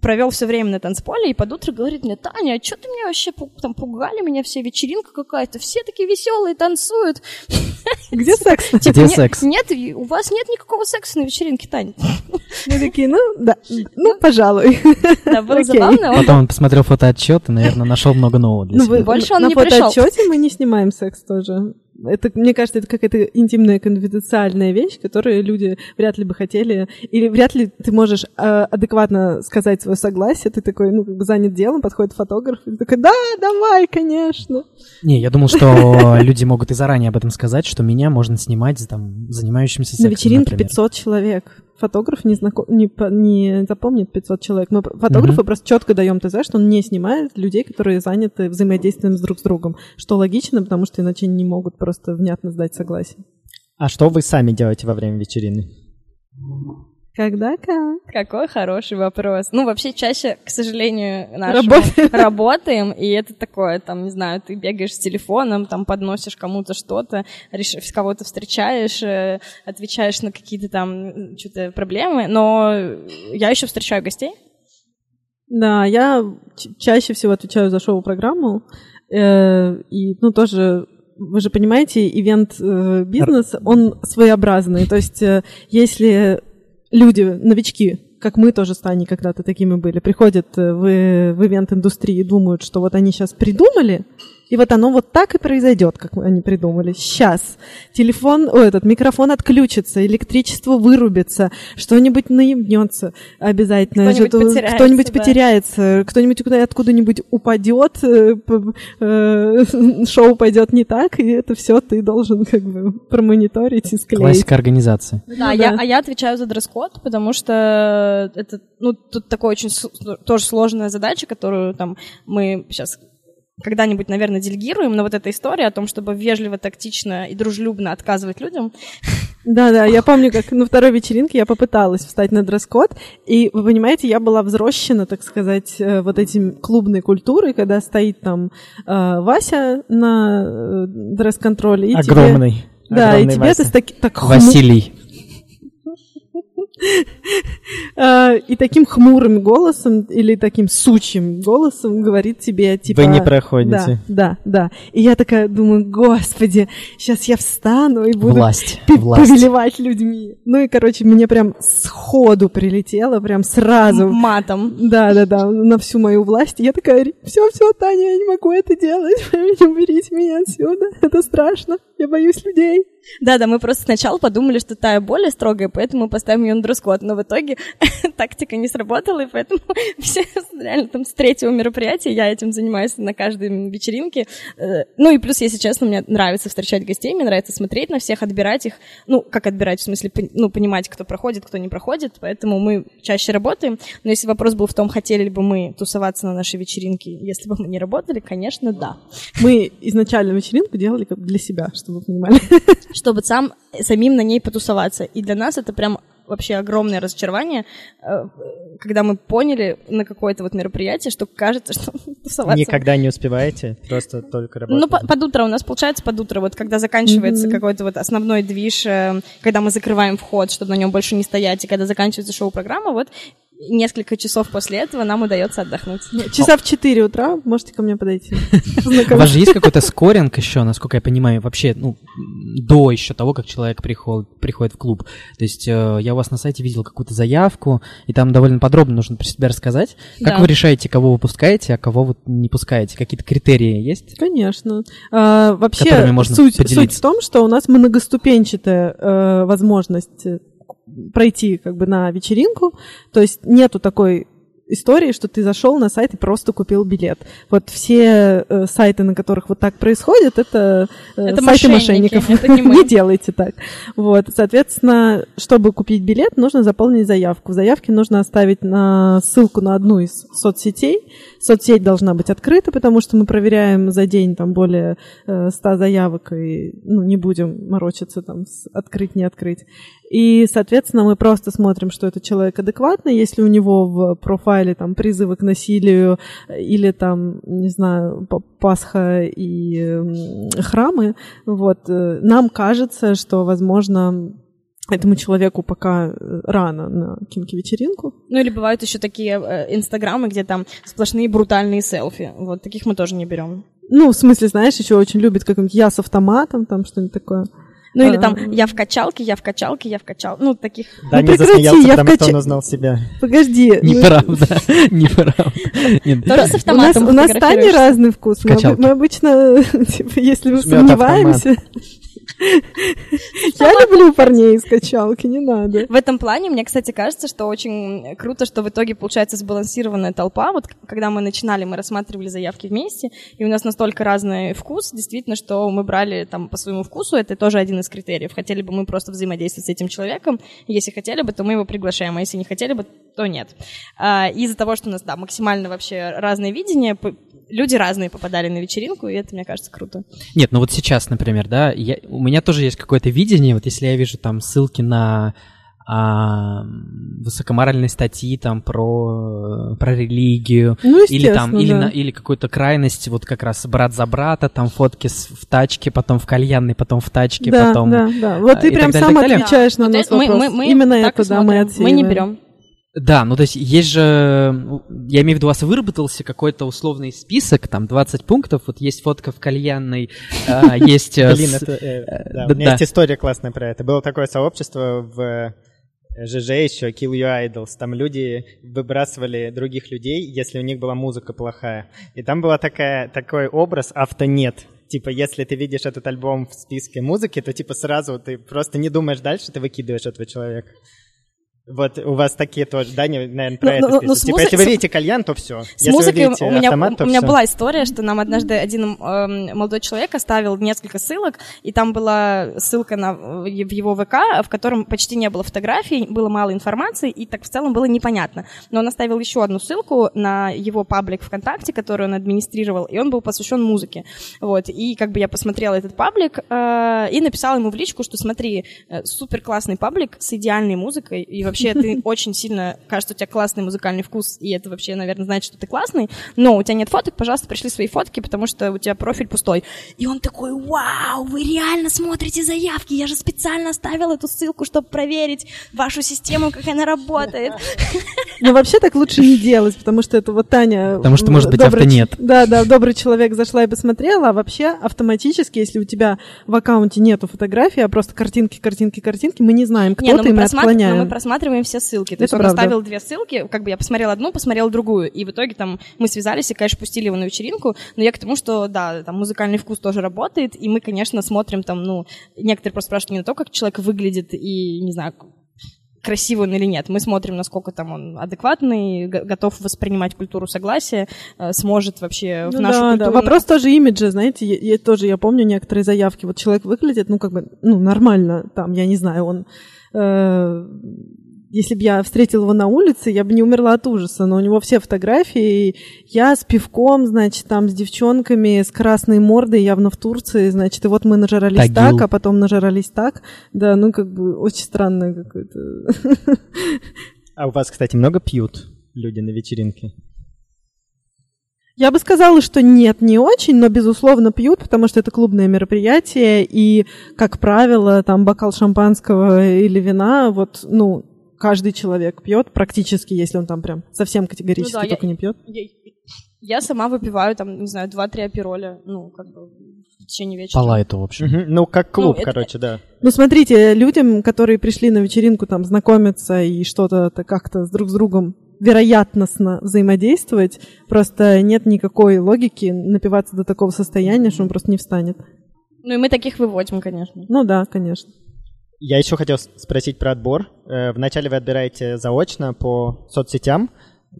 провел все время на танцполе, и под утро говорит мне, Таня, а что ты меня вообще там пугали меня все, вечеринка какая-то, все такие веселые, танцуют. Где секс? Где секс? Нет, у вас нет никакого секса на вечеринке, Таня. Мы такие, ну, да, ну, пожалуй. Да, было забавно. Потом он посмотрел фотоотчет и, наверное, нашел много нового для Ну, себя. Больше он на не пришел. фотоотчете мы не снимаем секс тоже. Это, мне кажется, это какая-то интимная, конфиденциальная вещь, которую люди вряд ли бы хотели. Или вряд ли ты можешь э, адекватно сказать свое согласие. Ты такой, ну, как бы занят делом, подходит фотограф, и ты такой, да, давай, конечно. Не, я думал, что люди могут и заранее об этом сказать, что меня можно снимать там, занимающимся сексом, На вечеринке например. 500 человек. Фотограф не, знако... не, не запомнит 500 человек. Мы фотографу Мгм. просто четко даем ТЗ, что он не снимает людей, которые заняты взаимодействием с друг с другом. Что логично, потому что иначе не могут просто внятно сдать согласие. А что вы сами делаете во время вечерины? Когда как? Какой хороший вопрос. Ну, вообще, чаще, к сожалению, нашему Работаем. работаем, и это такое, там, не знаю, ты бегаешь с телефоном, там, подносишь кому-то что-то, реш- кого-то встречаешь, э, отвечаешь на какие-то там что-то проблемы, но я еще встречаю гостей. Да, я чаще всего отвечаю за шоу-программу. э, и, ну, тоже, вы же понимаете, ивент-бизнес, он своеобразный. То есть, э, если люди, новички, как мы тоже с Таней когда-то такими были, приходят э, в, в ивент-индустрию и думают, что вот они сейчас придумали, и вот оно вот так и произойдет, как они придумали. Сейчас телефон, о, этот микрофон отключится, электричество вырубится, что-нибудь наебнется обязательно. Кто-нибудь потеряется, кто-нибудь да. потеряется, кто-нибудь куда- откуда-нибудь упадет, э, э, шоу пойдет не так, и это все ты должен как бы промониторить и склеить. Классика организации. Да, Ну я, да. а я отвечаю за дресс-код, потому что это, ну, тут такая очень тоже сложная задача, которую там мы сейчас когда-нибудь, наверное, делегируем, но вот эта история о том, чтобы вежливо, тактично и дружелюбно отказывать людям, Да-да, я помню, как на второй вечеринке я попыталась встать на дресс-код, и, вы понимаете, я была взрощена, так сказать, э, вот этим клубной культурой, когда стоит там э, Вася на э, дресс-контроле, и тебе... Огромный. Да, и огромный тебе Вася. это с таки- так хму- Василий. Э, и таким хмурым голосом или таким сучьим голосом говорит тебе, типа... Вы не проходите. Да, да, да. И я такая думаю, господи, сейчас я встану и буду Власть. пи- Власть. повелевать людьми. Ну и, короче, мне прям сходу прилетело, прям сразу. матом. Да, да, да, на всю мою власть. И Я такая, все, все, Таня, я не могу это делать. Уберите меня отсюда. Это страшно. Я боюсь людей. Да-да, мы просто сначала подумали, что Тая более строгая, поэтому мы поставим ее на дресс-код, но в итоге тактика не сработала, и поэтому все реально там с третьего мероприятия я этим занимаюсь на каждой вечеринке. Э, Ну и плюс, если честно, мне нравится встречать гостей, мне нравится смотреть на всех, отбирать их, ну, как отбирать, в смысле, ну, понимать, кто проходит, кто не проходит, поэтому мы чаще работаем. Но если вопрос был в том, хотели ли бы мы тусоваться на нашей вечеринке, если бы мы не работали, конечно, да. Мы изначально вечеринку делали как для себя, чтобы вы понимали. чтобы сам, самим на ней потусоваться. И для нас это прям вообще огромное разочарование, э, когда мы поняли на какое-то вот мероприятие, что кажется, что тусоваться... Никогда не успеваете, просто только Ну, работаете. по- под утро у нас получается под утро, вот когда заканчивается Мгм. какой-то вот основной движ, э, когда мы закрываем вход, чтобы на нем больше не стоять, и когда заканчивается шоу-программа, вот несколько часов после этого нам удается отдохнуть. Часа в 4 утра можете ко мне подойти. У вас же есть какой-то скоринг еще, насколько я понимаю, вообще, ну, до еще того, как человек приходит, приходит в клуб. То есть э, я у вас на сайте видел какую-то заявку, и там довольно подробно нужно про себя рассказать. Как вы решаете, кого вы пускаете, а кого вот не пускаете? Какие-то критерии есть? Конечно. А, вообще, суть в том, что у нас многоступенчатая э, возможность э, пройти как бы на вечеринку. То есть нету такой истории, что ты зашел на сайт и просто купил билет. Вот все э, сайты, на которых вот так происходит, это, э, Это сайты мошенники, мошенников. это не мы. делайте так. Вот, соответственно, чтобы купить билет, нужно заполнить заявку. В заявке нужно оставить на ссылку на одну из соцсетей. Соцсеть должна быть открыта, потому что мы проверяем за день там более э, 100 заявок и ну, не будем морочиться там с открыть, не открыть. И, соответственно, мы просто смотрим, что этот человек адекватный. Если у него в профайле там призывы к насилию э, или там, не знаю, Пасха и храмы, вот, э, нам кажется, что, возможно, этому человеку пока э, рано на кинки-вечеринку. Ну или бывают еще такие э, инстаграмы, где там сплошные брутальные селфи. Вот таких мы тоже не берем. Ну, в смысле, знаешь, еще очень любит как-нибудь я с автоматом, там что-нибудь такое. Ну или там я в качалке, я в качалке, я в качалке. Ну, таких... Да, Ну, не прекрати, засмеялся, я в потому что кача- он узнал себя. Подожди. ну, Неправда, неправда. Тоже с У нас, автоматом у нас с Таней фотографируешься. разный вкус. Мы, обычно, типа, если мы сомневаемся... Я люблю парней из качалки, не надо. В этом плане, мне, кстати, кажется, что очень круто, что в итоге получается сбалансированная толпа. Вот когда мы начинали, мы рассматривали заявки вместе, и у нас настолько разный вкус, действительно, что мы брали там по своему вкусу, это тоже один из критериев. Хотели бы мы просто взаимодействовать с этим человеком, если хотели бы, то мы его приглашаем, а если не хотели бы, то нет. А, Из-за того, что у нас, да, максимально вообще разное видение, люди разные попадали на вечеринку, и это, мне кажется, круто. Нет, ну вот сейчас, например, да, я, у меня тоже есть какое-то видение, вот если я вижу там ссылки на а, высокоморальные статьи там про, про религию, Ну, или там, или, да. на, или какую-то крайность, вот как раз брат за брата, там фотки с- в тачке, потом в кальянной, потом в тачке, да, потом... да, да. Вот а, ты прям далее, сам далее. отвечаешь на Вот наш мы- вопрос. мы- мы Именно это, да, мы смотрим. Мы не отсеиваем. берем. Да, ну то есть есть же, я имею в виду, у вас выработался какой-то условный список, там 20 пунктов, вот есть фотка в кальянной, а, есть... э, Блин, э, да, у меня есть история классная про это. Было такое сообщество в э, ЖЖ еще, Kill You Idols. Там люди выбрасывали других людей, если у них была музыка плохая. И там такая, такой образ автонет. Типа, если ты видишь этот альбом в списке музыки, то типа сразу ты просто не думаешь дальше, ты выкидываешь этого человека. Вот у вас такие тоже, да, наверное, про Ну, это ну, ну, список. с Типа, музы- если вы видите кальян, то все. С музыкой у меня, у меня всё. была история, что нам однажды один эм, молодой человек оставил несколько ссылок, и там была ссылка на, в его ВК, в котором почти не было фотографий, было мало информации, и так в целом было непонятно. Но он оставил еще одну ссылку на его паблик ВКонтакте, который он администрировал, и он был посвящен музыке. Вот, и как бы я посмотрела этот паблик э, и написала ему в личку, что смотри, э, супер классный паблик с идеальной музыкой, и вообще ты очень сильно, кажется, у тебя классный музыкальный вкус, и это вообще, наверное, значит, что ты классный, но у тебя нет фоток, пожалуйста, пришли свои фотки, потому что у тебя профиль пустой. И он такой, вау, вы реально смотрите заявки, я же специально оставил эту ссылку, чтобы проверить вашу систему, как она работает. Но вообще так лучше не делать, потому что это вот Таня... Потому что, может быть, авто нет. Да, да, добрый человек зашла и посмотрела, а вообще автоматически, если у тебя в аккаунте нету фотографий, а просто картинки, картинки, картинки, мы не знаем, кто Не, ну ты, мы, мы но отклоняем. мы просматриваем все ссылки. То есть он правда. оставил две ссылки, как бы я посмотрела одну, посмотрела другую. И в итоге там мы связались и, конечно, пустили его на вечеринку. Но я к тому, что, да, там музыкальный вкус тоже работает. И мы, конечно, смотрим там, ну, некоторые просто спрашивают не на то, как человек выглядит и, не знаю, красивый он или нет. Мы смотрим, насколько там он адекватный, готов воспринимать культуру согласия, э, сможет вообще в Ну нашу да, культуру... да. Вопрос тоже имиджа, знаете, я, я тоже, я помню некоторые заявки, вот человек выглядит, ну, как бы, ну, нормально, там, я не знаю, он... э, если бы я встретила его на улице, я бы не умерла от ужаса, но у него все фотографии, я с пивком, значит, там, с девчонками, с красной мордой, явно в Турции, значит, и вот мы нажрались Тагил. так, а потом нажрались так, да, ну, как бы, очень странное какое-то... А у вас, кстати, много пьют люди на вечеринке? Я бы сказала, что нет, не очень, но, безусловно, пьют, потому что это клубное мероприятие, и, как правило, там бокал шампанского или вина, вот, ну, каждый человек пьет практически, если он там прям совсем категорически Ну да, я- только не пьет. Я, я сама выпиваю, там, не знаю, два-три апероля, ну, как бы, в течение вечера. По лайту, в общем. Мгм. Ну, как клуб, это- короче, да. Ну, смотрите, людям, которые пришли на вечеринку там знакомиться и что-то как-то с друг с другом вероятностно взаимодействовать, просто нет никакой логики напиваться до такого состояния, что он просто не встанет. Ну, и мы таких выводим, конечно. Ну да, конечно. Я еще хотел спросить про отбор. Э, Вначале вы отбираете заочно по соцсетям,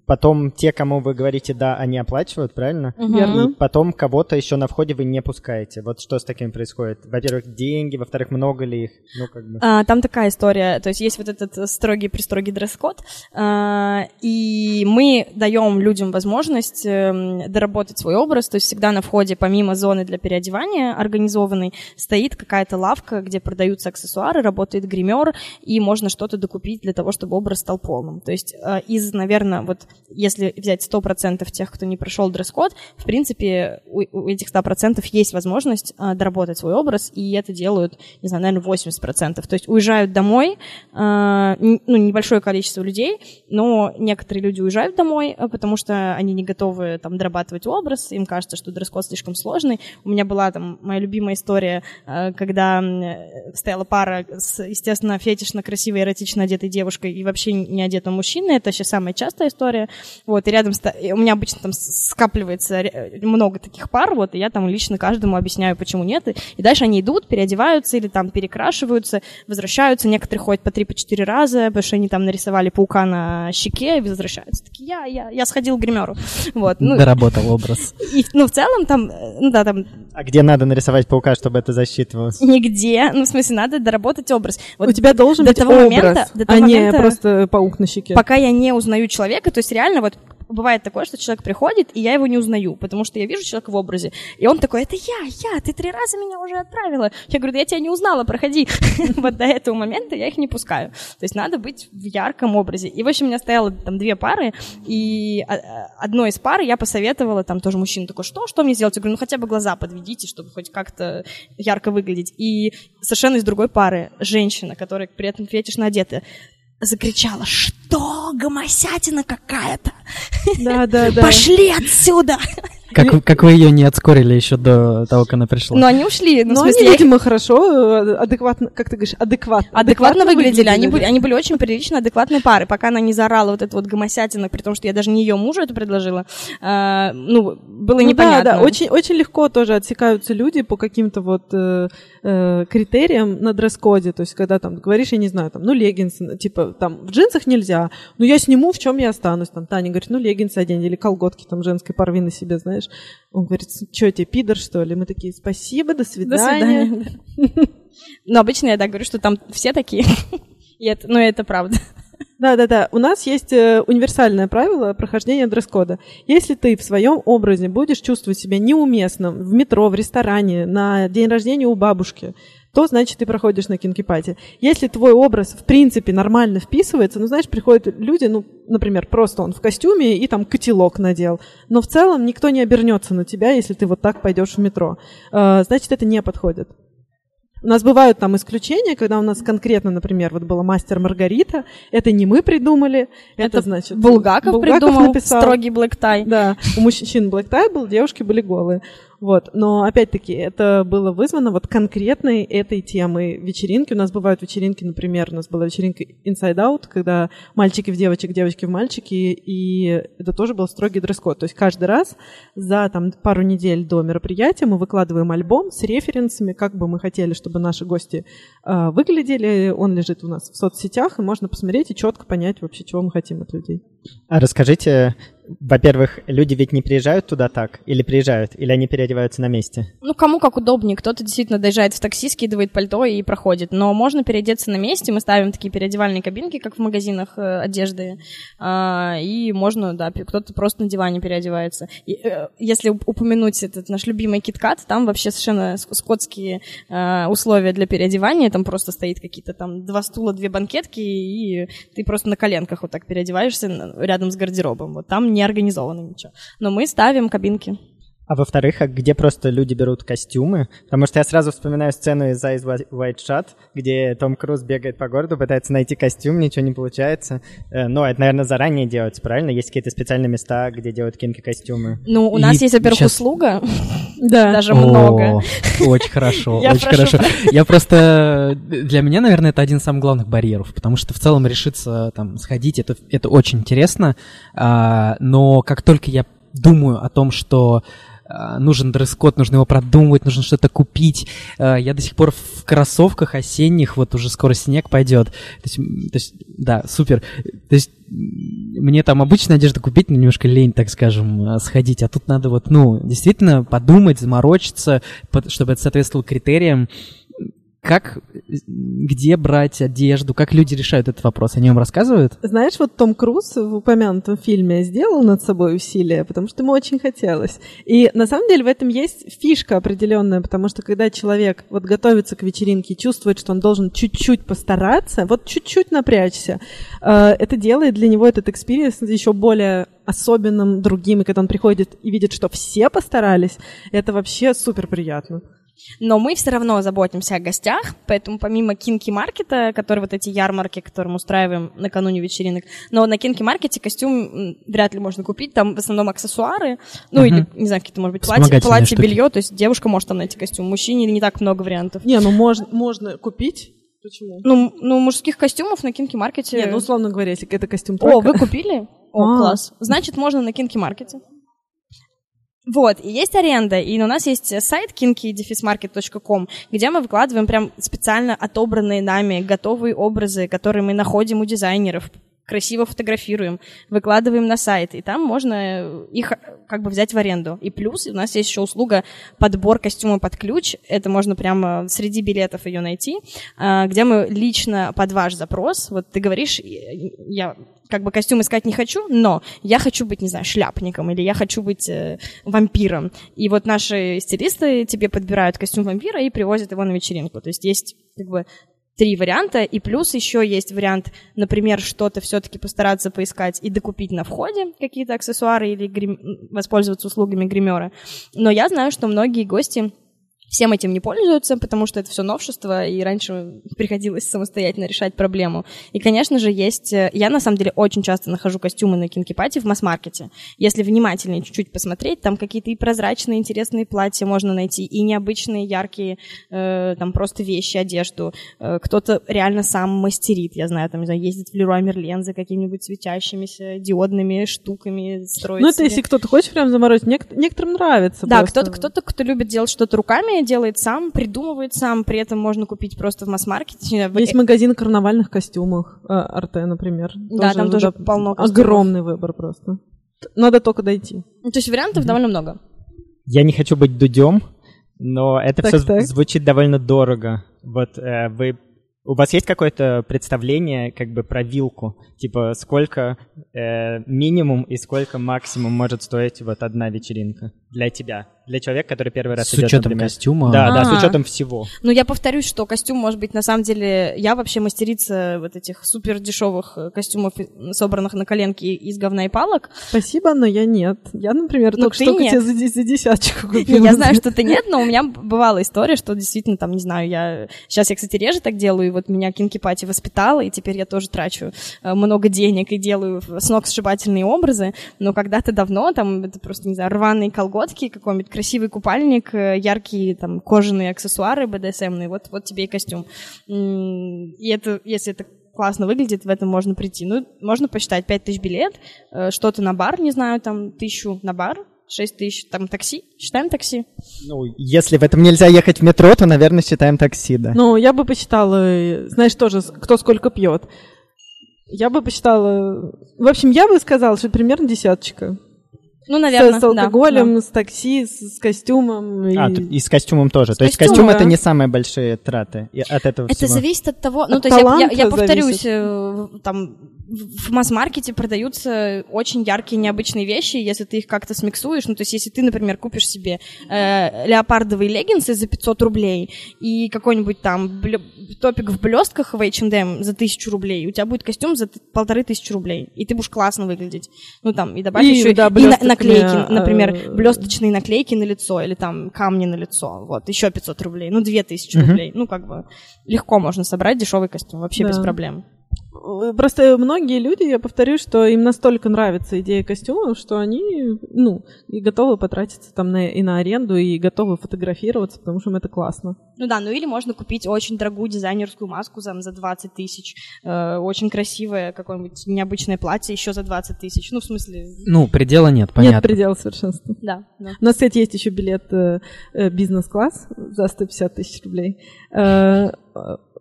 потом те, кому вы говорите «да», они оплачивают, правильно? Верно. И потом кого-то еще на входе вы не пускаете. Вот что с таким происходит? Во-первых, деньги, во-вторых, много ли их? Ну, как бы... А, там такая история, то есть есть вот этот э, строгий-пристрогий дресс-код, а, и мы даем людям возможность эм, доработать свой образ, то есть всегда на входе, помимо зоны для переодевания организованной, стоит какая-то лавка, где продаются аксессуары, работает гример, и можно что-то докупить для того, чтобы образ стал полным. То есть э, из, наверное, вот вот если взять 100% тех, кто не прошел дресс-код, в принципе, у, у этих 100% есть возможность а, доработать свой образ, и это делают, не знаю, наверное, 80%. То есть уезжают домой, а, ну, небольшое количество людей, но некоторые люди уезжают домой, а, потому что они не готовы там дорабатывать образ, им кажется, что дресс-код слишком сложный. У меня была там моя любимая история, а, когда стояла пара с, естественно, фетишно красивой, эротично одетой девушкой и вообще не одетым мужчиной. Это сейчас самая частая история. Вот, и рядом у меня обычно там скапливается много таких пар, вот, и я там лично каждому объясняю, почему нет. И, и дальше они идут, переодеваются или там перекрашиваются, возвращаются. Некоторые ходят по три, по четыре раза, потому что они там нарисовали паука на щеке и возвращаются. Такие, я, я, я сходил к гримеру. Вот, ну, Доработал образ. И, ну, в целом там, ну да, там... А где надо нарисовать паука, чтобы это засчитывалось? Нигде. Ну, в смысле, надо доработать образ. Вот У тебя должен до быть того образ, момента, до того а момента, не просто паук на щеке. Пока я не узнаю человека, то есть реально вот бывает такое, что человек приходит, и я его не узнаю, потому что я вижу человека в образе, и он такой, это я, я, ты три раза меня уже отправила. Я говорю, да я тебя не узнала, проходи. вот до этого момента я их не пускаю. То есть надо быть в ярком образе. И, в общем, у меня стояло там две пары, и а, а, одной из пар я посоветовала, там тоже мужчина такой, что, что мне сделать? Я говорю, ну хотя бы глаза подведите, чтобы хоть как-то ярко выглядеть. И совершенно из другой пары женщина, которая при этом фетишно одета, закричала, что гомосятина какая-то. Да, да, да. Пошли отсюда! Как, как вы ее не отскорили еще до того, как она пришла? Ну, они ушли. Ну, Но смысле, они, видимо, их... хорошо, э, адекватно, как ты говоришь, адекватно. Адекватно, адекватно выглядели. выглядели. Они, были, они были очень прилично адекватные пары. Пока она не заорала вот эту вот гомосятина, при том, что я даже не ее мужу это предложила, э, ну, было ну, непонятно. Да, да, очень, очень легко тоже отсекаются люди по каким-то вот э, э, критериям на дресс-коде. То есть, когда там говоришь, я не знаю, там, ну, леггинсы, типа, там, в джинсах нельзя, ну, я сниму, в чем я останусь. Там, Таня говорит, ну, леггинсы одень или колготки там женской порви на себе, знаешь. Он говорит, что тебе, пидор, что ли? Мы такие, спасибо, до свидания. До свидания. Но обычно я так говорю, что там все такие. Ну, это правда. Да-да-да, у нас есть э, универсальное правило прохождения дресс-кода. Если ты в своем образе будешь чувствовать себя неуместным в метро, в ресторане, на день рождения у бабушки, то значит ты проходишь на кинкипати. Если твой образ в принципе нормально вписывается, ну знаешь, приходят люди, ну, например, просто он в костюме и там котелок надел, но в целом никто не обернется на тебя, если ты вот так пойдешь в метро. Э, значит, это не подходит. У нас бывают там исключения, когда у нас конкретно, например, вот была мастер Маргарита, это не мы придумали, это, это значит... Булгаков, Булгаков придумал написал. строгий блэк тай. Да, у мужчин блэк тай был, девушки были голые. Вот. Но, опять-таки, это было вызвано вот конкретной этой темой вечеринки. У нас бывают вечеринки, например, у нас была вечеринка Inside Out, когда мальчики в девочек, девочки в мальчики, и это тоже был строгий дресс-код. То есть каждый раз за там, пару недель до мероприятия мы выкладываем альбом с референсами, как бы мы хотели, чтобы наши гости э, выглядели. Он лежит у нас в соцсетях, и можно посмотреть и четко понять вообще, чего мы хотим от людей. А расскажите, во-первых, люди ведь не приезжают туда так, или приезжают, или они переодеваются на месте? Ну, кому как удобнее. Кто-то действительно доезжает в такси, скидывает пальто и проходит. Но можно переодеться на месте. Мы ставим такие переодевальные кабинки, как в магазинах э, одежды. Э, и можно, да, кто-то просто на диване переодевается. И, э, если упомянуть этот наш любимый киткат, там вообще совершенно скотские э, условия для переодевания. Там просто стоит какие-то там два стула, две банкетки, и ты просто на коленках вот так переодеваешься рядом с гардеробом. Вот там не организовано ничего. Но мы ставим кабинки. А во-вторых, а где просто люди берут костюмы? Потому что я сразу вспоминаю сцену из Eyes White Shot, где Том Круз бегает по городу, пытается найти костюм, ничего не получается. Э, но это, наверное, заранее делается, правильно? Есть какие-то специальные места, где делают кинки костюмы. Ну, у нас И есть, во-первых, сейчас... услуга. Да. Даже много. Очень хорошо, очень хорошо. Я просто... Для меня, наверное, это один из самых главных барьеров, потому что в целом решиться там сходить, это, это очень интересно, а, но как только я думаю о том, что нужен дресс-код, нужно его продумывать, нужно что-то купить. А, я до сих пор в кроссовках осенних, вот уже скоро снег пойдет. То есть, то есть да, супер. То есть мне там обычная одежда купить, но немножко лень, так скажем, а, сходить. А тут надо вот, ну, действительно подумать, заморочиться, чтобы это соответствовало критериям. Как, где брать одежду, как люди решают этот вопрос? Они вам рассказывают? Знаешь, вот Том Круз в упомянутом фильме сделал над собой усилия, потому что ему очень хотелось. И на самом деле в этом есть фишка определенная, потому что когда человек вот готовится к вечеринке чувствует, что он должен чуть-чуть постараться, вот чуть-чуть напрячься, э, это делает для него этот experience еще более особенным, другим, и когда он приходит и видит, что все постарались, это вообще супер приятно. Но мы все равно заботимся о гостях, поэтому помимо kinky маркета, которые вот эти ярмарки, которые мы устраиваем накануне вечеринок, но на кинки маркете костюм вряд ли можно купить, там в основном аксессуары, ну uh-huh. или, не знаю, какие-то, может быть, платье, платье белье, то есть девушка может там найти костюм, мужчине не так много вариантов. Не, ну можно, можно купить, Почему? Ну, ну, мужских костюмов на кинки маркете. Нет, ну, условно говоря, если это костюм тройка. О, вы купили? О, а. класс. Значит, можно на кинки маркете. Вот, и есть аренда, и у нас есть сайт kinky-market.com, где мы выкладываем прям специально отобранные нами готовые образы, которые мы находим у дизайнеров, красиво фотографируем, выкладываем на сайт, и там можно их как бы взять в аренду. И плюс у нас есть еще услуга подбор костюма под ключ, это можно прямо среди билетов ее найти, а, где мы лично под ваш запрос, вот ты говоришь, я как бы костюм искать не хочу, но я хочу быть, не знаю, шляпником или я хочу быть э, вампиром. И вот наши стилисты тебе подбирают костюм вампира и привозят его на вечеринку. То есть есть как бы три варианта, и плюс еще есть вариант, например, что-то все-таки постараться поискать и докупить на входе какие-то аксессуары или грим... воспользоваться услугами гримера. Но я знаю, что многие гости всем этим не пользуются, потому что это все новшество, и раньше приходилось самостоятельно решать проблему. И, конечно же, есть... Э, я, на самом деле, очень часто нахожу костюмы на кинкипати в масс-маркете. Если внимательнее чуть-чуть посмотреть, там какие-то и прозрачные, интересные платья можно найти, и необычные, яркие, э, там просто вещи, одежду. Э, кто-то реально сам мастерит, я знаю, там, не знаю, ездит в Леруа Мерлен за какими-нибудь светящимися диодными штуками, строит Ну, это себе. если кто-то хочет прям заморозить. Нек- некоторым нравится Да, кто-то, кто-то, кто любит делать что-то руками, делает сам, придумывает сам, при этом можно купить просто в масс-маркете. Есть магазин карнавальных костюмов, э, Арте, например. Да, тоже, там тоже да, полно костюмов. Огромный выбор просто. Надо только дойти. Ну, то есть вариантов mm-hmm. довольно много. Я не хочу быть дудем, но это так, все так. звучит довольно дорого. Вот э, вы у вас есть какое-то представление как бы про вилку? Типа сколько э, минимум и сколько максимум может стоить вот одна вечеринка для тебя? Для человека, который первый раз с идет, учетом например. костюма? Да, А-а-а. да, с учетом всего. Ну, я повторюсь, что костюм может быть на самом деле... Я вообще мастерица вот этих супер дешевых э, костюмов, собранных на коленке из говна и палок. Спасибо, но я нет. Я, например, ну, только что нет. тебе за, за десяточку купила. Я знаю, что ты нет, но у меня бывала история, что действительно там, не знаю, я... Сейчас я, кстати, реже так делаю, и вот меня Кинки Пати воспитала, и теперь я тоже трачу э, много денег и делаю с ног сшибательные образы, но когда-то давно, там, это просто, не знаю, рваные колготки, какой-нибудь красивый купальник, э, яркие там кожаные аксессуары BDSM, вот, вот тебе и костюм. И это, если это классно выглядит, в этом можно прийти. Ну, можно посчитать 5 тысяч билет, э, что-то на бар, не знаю, там, тысячу на бар, 6 тысяч, там, такси. Считаем такси? Ну, если в этом нельзя ехать в метро, то, наверное, считаем такси, да. Ну, я бы посчитала, знаешь, тоже, кто сколько пьет. Я бы посчитала... В общем, я бы сказала, что примерно десяточка. Ну, наверное, с, с алкоголем, да, с такси, с, с костюмом. И... А, и с костюмом тоже. С То есть костюм это не самые большие траты от этого Это всего. зависит от того... Ну, от то есть я, я, я повторюсь, э, там в масс-маркете продаются очень яркие, необычные вещи, если ты их как-то смиксуешь. Ну, то есть, если ты, например, купишь себе э, леопардовые леггинсы за 500 рублей и какой-нибудь там топик в блестках в H&M за 1000 рублей, у тебя будет костюм за полторы тысячи рублей, и ты будешь классно выглядеть. Ну, там, и добавь и, еще да, и на- наклейки, например, э... блесточные наклейки на лицо или там камни на лицо. Вот, еще 500 рублей, ну, 2000 uh-huh. рублей. Ну, как бы легко можно собрать дешевый костюм, вообще да. без проблем. Просто многие люди, я повторю, что им настолько нравится идея костюмов, что они, ну, и готовы потратиться там на, и на аренду, и готовы фотографироваться, потому что им это классно. Ну да, ну или можно купить очень дорогую дизайнерскую маску там, за 20 тысяч, э, очень красивое какое-нибудь необычное платье еще за 20 тысяч, ну в смысле... Ну, предела нет, понятно. Нет предела совершенства. Да, да. У нас, кстати, есть еще билет э, э бизнес-класс за 150 тысяч рублей. Э,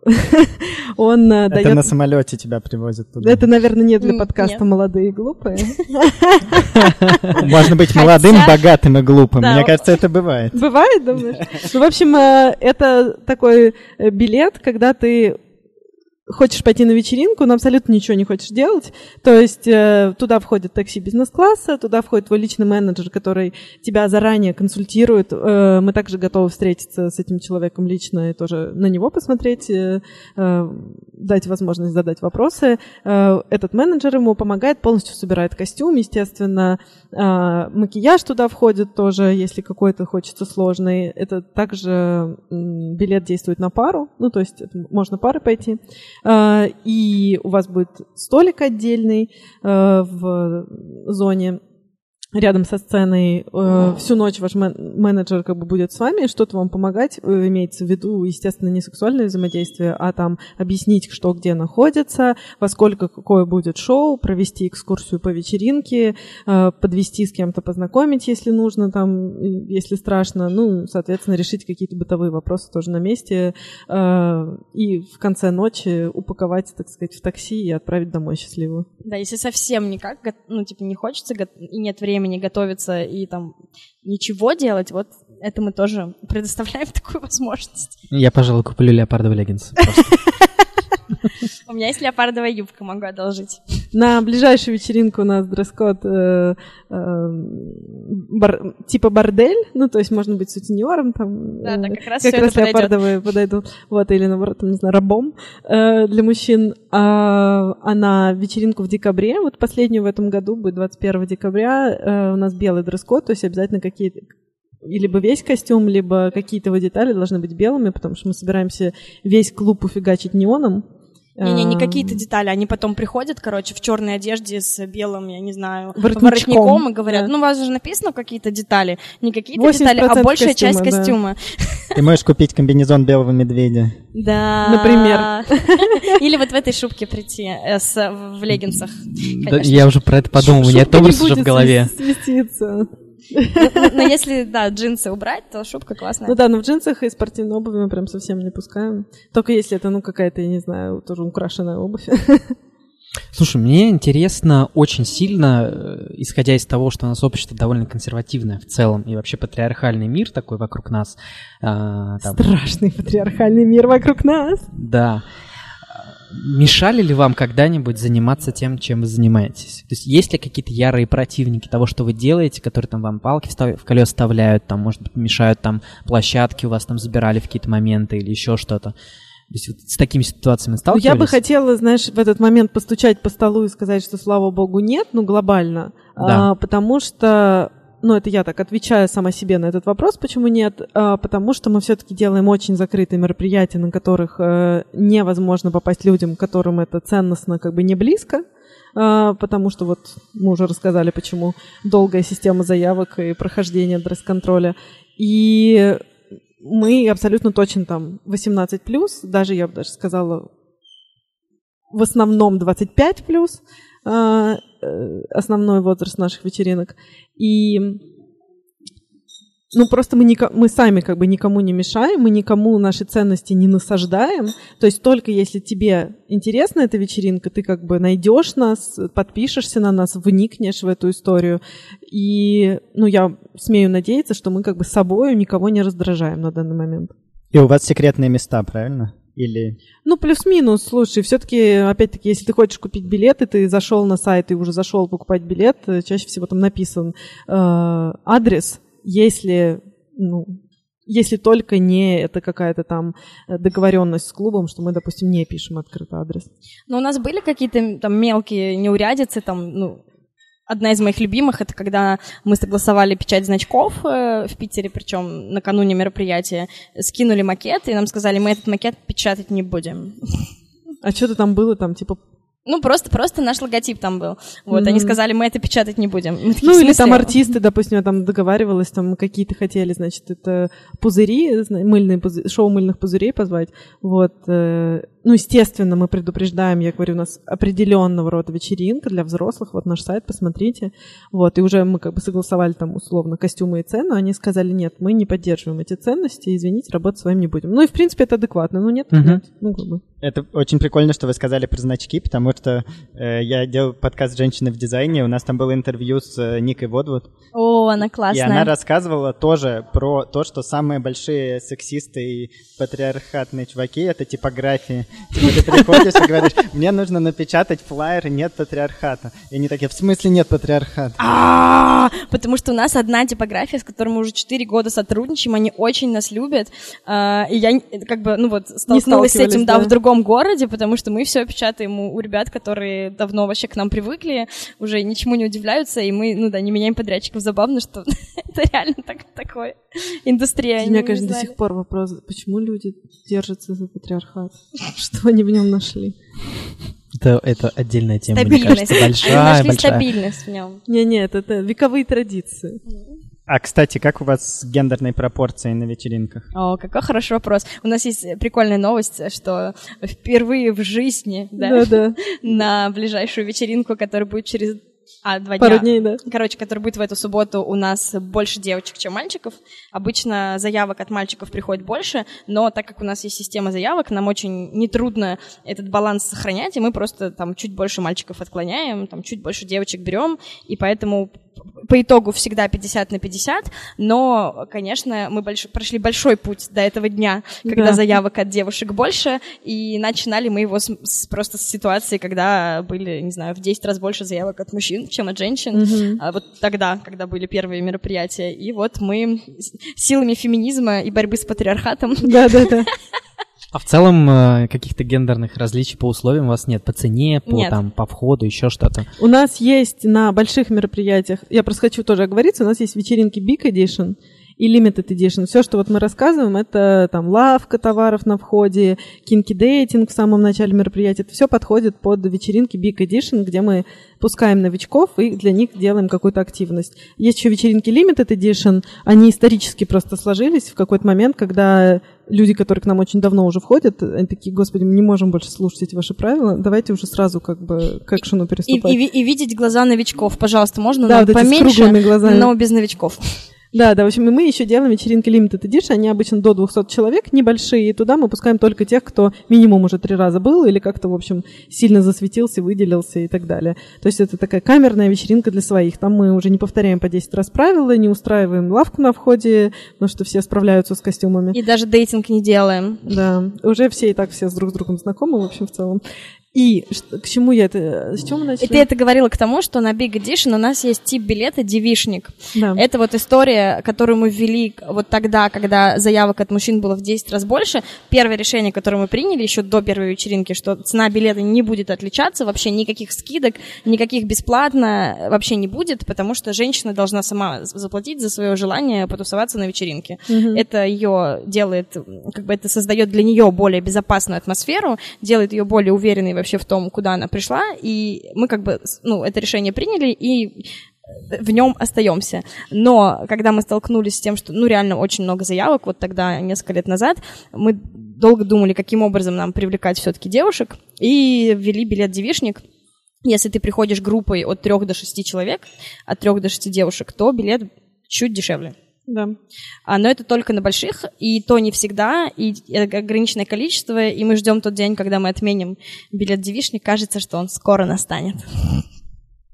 он э, Это дает... на самолете тебя привозят туда. Это, наверное, не для подкаста нет. «Молодые и глупые». Можно быть Хотя- молодым, богатым и глупым. Да. Мне кажется, это бывает. Бывает, думаешь? Ну, в общем, э, это такой э, билет, когда ты хочешь пойти на вечеринку, но абсолютно ничего не хочешь делать. То есть э, туда входит такси бизнес-класса, туда входит твой личный менеджер, который тебя заранее консультирует. Э, мы также готовы встретиться с этим человеком лично и тоже на него посмотреть, э, э, дать возможность задать вопросы. Э, этот менеджер ему помогает, полностью собирает костюм, естественно. Э, макияж туда входит тоже, если какой-то хочется сложный. Это также билет действует на пару, ну, то есть можно пары пойти. Э, И у вас будет столик отдельный э, в зоне рядом со сценой э, всю ночь ваш мен- менеджер как бы будет с вами, что-то вам помогать, э, имеется в виду, естественно, не сексуальное взаимодействие, а там объяснить, что где находится, во сколько какое будет шоу, провести экскурсию по вечеринке, э, подвести с кем-то, познакомить, если нужно, там, если страшно, ну, соответственно, решить какие-то бытовые вопросы тоже на месте, э, и в конце ночи упаковать, так сказать, в такси и отправить домой счастливо. Да, если совсем никак, ну, типа, не хочется и нет времени готовиться и там ничего делать, вот это мы тоже предоставляем такую возможность. Я, пожалуй, куплю леопардовый леггинс. У меня есть леопардовая юбка, могу одолжить. На ближайшую вечеринку у нас дресс-код э, э, бар- типа бордель, ну, то есть можно быть сутенером, там, Да, да, э, как раз как раз леопардовые подойдут, вот, или, наоборот, там, не знаю, рабом э, для мужчин. А, а на вечеринку в декабре, вот последнюю в этом году, будет 21 декабря, э, у нас белый дресс-код, то есть обязательно какие-то либо весь костюм, либо какие-то его детали должны быть белыми, потому что мы собираемся весь клуб уфигачить неоном. Не-не, не какие-то детали, они потом приходят, короче, в черной одежде с белым, я не знаю, Воротничком, воротником и говорят, да. ну, у вас же написано какие-то детали, не какие-то 80% детали, а большая часть костюма, да. костюма. Ты можешь купить комбинезон белого медведя. Да. Например. Или вот в этой шубке прийти, э, с, в леггинсах. Да. Я уже про это подумал, у меня образ уже в голове. Свиститься. Но но если, да, джинсы убрать, то шубка классная. Ну да, но в джинсах и спортивной обуви мы прям совсем не пускаем. Только если это, ну, какая-то, я не знаю, тоже украшенная обувь. Слушай, мне интересно очень сильно, э, исходя из того, что у нас общество довольно консервативное в целом, и вообще патриархальный мир такой вокруг нас. а, там, Страшный патриархальный мир вокруг нас. Да. Мешали ли вам когда-нибудь заниматься тем, чем вы занимаетесь? То есть есть ли какие-то ярые противники того, что вы делаете, которые там вам палки в колес вставляют, там, может быть, мешают там площадки, у вас там забирали в какие-то моменты или еще что-то? То есть вот с такими ситуациями Ну, сталкивались? я бы хотела, знаешь, в этот момент постучать по столу и сказать, что, слава богу, нет, ну, глобально. Да. А, потому что, ну, это я так отвечаю сама себе на этот вопрос, почему нет, А, потому что мы все-таки делаем очень закрытые мероприятия, на которых э, невозможно попасть людям, которым это ценностно как бы не близко. А, потому что вот мы уже рассказали, почему долгая система заявок и прохождения дресс-контроля. И мы абсолютно точно там 18 плюс, даже я бы даже сказала в основном 25 плюс а, э, основной возраст наших вечеринок. И ну, просто мы, ника- мы сами как бы никому не мешаем, мы никому наши ценности не насаждаем. То есть только если тебе интересна эта вечеринка, ты как бы найдешь нас, подпишешься на нас, вникнешь в эту историю. И, ну, я смею надеяться, что мы как бы с собой никого не раздражаем на данный момент. И у вас секретные места, правильно? Или Ну, плюс-минус, слушай, все-таки, опять-таки, если ты хочешь купить билет, и ты зашел на сайт и уже зашел покупать билет, э, чаще всего там написан э, адрес, если, ну, если только не это какая-то там э, договоренность с клубом, что мы, допустим, не пишем открытый адрес. Но у нас были какие-то там мелкие неурядицы, там, ну, одна из моих любимых, это когда мы согласовали печать значков э, в Питере, причем накануне мероприятия, скинули макет, и нам сказали, мы этот макет печатать не будем. А что-то там было, там, типа, Ну, просто, просто наш логотип там был. Вот, они Мгм. сказали, мы это печатать не будем. Мы такие, Ну, «В или там смысле?» артисты, допустим, я там договаривалась, там какие-то хотели, значит, это пузыри, мыльные пузы- шоу мыльных пузырей позвать. Вот. э, ну, естественно, мы предупреждаем, я говорю, у нас определенного рода вечеринка для взрослых, вот наш сайт, посмотрите. Вот, и уже мы как бы согласовали там условно костюмы и цену, они сказали, нет, мы не поддерживаем эти ценности, извините, работать с вами не будем. Ну и, в принципе, это адекватно, но нет, Мгм. нет. Ну, как бы. Это очень прикольно, что вы сказали про значки, потому что э, я делал подкаст «Женщины в дизайне», у нас там было интервью с э, Никой Водвуд, О, она и она классная. рассказывала тоже про то, что самые большие сексисты и патриархатные чуваки — это типографии. Типа ты приходишь и говоришь, мне нужно напечатать флаер, и нет патриархата. И они такие, в смысле нет патриархата? А, Потому что у нас одна типография, с которой мы уже 4 года сотрудничаем, они очень нас любят. А, И я как бы, ну вот, столкнулась с этим, да, да. в другом городе, потому что мы все печатаем у у ребят, которые давно вообще к нам привыкли, уже ничему не удивляются, и мы, ну да, не меняем подрядчиков. Забавно, что это реально так, такое индустрия. У они меня, не конечно, до сих пор вопрос, почему люди держатся за патриархат? Что они в нем нашли? Это, это отдельная тема, мне Стабильность. кажется, Они большая, нашли большая. стабильность в нем. Не, нет, это вековые традиции. А, кстати, как у вас с гендерной пропорцией на вечеринках? О, какой хороший вопрос. У нас есть прикольная новость, что впервые в жизни, да, Да-да. на ближайшую вечеринку, которая будет через а, два Пару дня. дней, да. Короче, которая будет в эту субботу, у нас больше девочек, чем мальчиков. Обычно заявок от мальчиков приходит больше, но так как у нас есть система заявок, нам очень нетрудно этот баланс сохранять, и мы просто там чуть больше мальчиков отклоняем, там чуть больше девочек берем, и поэтому по итогу всегда 50 на 50, но, конечно, мы больш- прошли большой путь до этого дня, когда Да. заявок от девушек больше, и начинали мы его с- с- просто с ситуации, когда были, не знаю, в 10 раз больше заявок от мужчин, чем от женщин. Мгм. А вот тогда, когда были первые мероприятия. И вот мы силами феминизма и борьбы с патриархатом Да-да-да. А в целом э, каких-то гендерных различий по условиям у вас нет? По цене, по, Нет. там, по входу, еще что-то? У нас есть на больших мероприятиях, я просто хочу тоже оговориться, у нас есть вечеринки Big Edition и Limited Edition. Все, что вот мы рассказываем, это там лавка товаров на входе, кинки дейтинг в самом начале мероприятия. Это все подходит под вечеринки Big Edition, где мы пускаем новичков и для них делаем какую-то активность. Есть еще вечеринки Limited Edition, они исторически просто сложились в какой-то момент, когда люди, которые к нам очень давно уже входят, они такие, господи, мы не можем больше слушать эти ваши правила, давайте уже сразу как бы к экшену и, переступать. и ви- и видеть глаза новичков. Пожалуйста, можно Да, нам вот поменьше, но без новичков. Да, да, в общем, и мы еще делаем вечеринки Limited Edition, они обычно до 200 человек, небольшие, и туда мы пускаем только тех, кто минимум уже три раза был или как-то, в общем, сильно засветился, выделился и так далее. То есть это такая камерная вечеринка для своих. Там мы уже не повторяем по 10 раз правила, не устраиваем лавку на входе, потому что все справляются с костюмами. И даже дейтинг не делаем. Да, уже все и так все с друг с другом знакомы, в общем, в целом. И к чему я это... С чего мы И начали? ты это говорила к тому, что на Big Edition у нас есть тип билета девишник. Да. Это вот история, которую мы ввели вот тогда, когда заявок от мужчин было в 10 раз больше. Первое решение, которое мы приняли еще до первой вечеринки, что цена билета не будет отличаться, вообще никаких скидок, никаких бесплатно вообще не будет, потому что женщина должна сама заплатить за свое желание потусоваться на вечеринке. Мгм. Это ее делает, как бы это создает для нее более безопасную атмосферу, делает ее более уверенной вообще в том, куда она пришла, и мы как бы, ну, это решение приняли, и в нем остаемся. Но когда мы столкнулись с тем, что, ну, реально очень много заявок, вот тогда, несколько лет назад, мы долго думали, каким образом нам привлекать все-таки девушек, и ввели билет девишник. Если ты приходишь группой от трех до шести человек, от трех до шести девушек, то билет чуть дешевле. Да. А, но это только на больших, и то не всегда, и это ограниченное количество, и мы ждем тот день, когда мы отменим билет девишник, кажется, что он скоро настанет.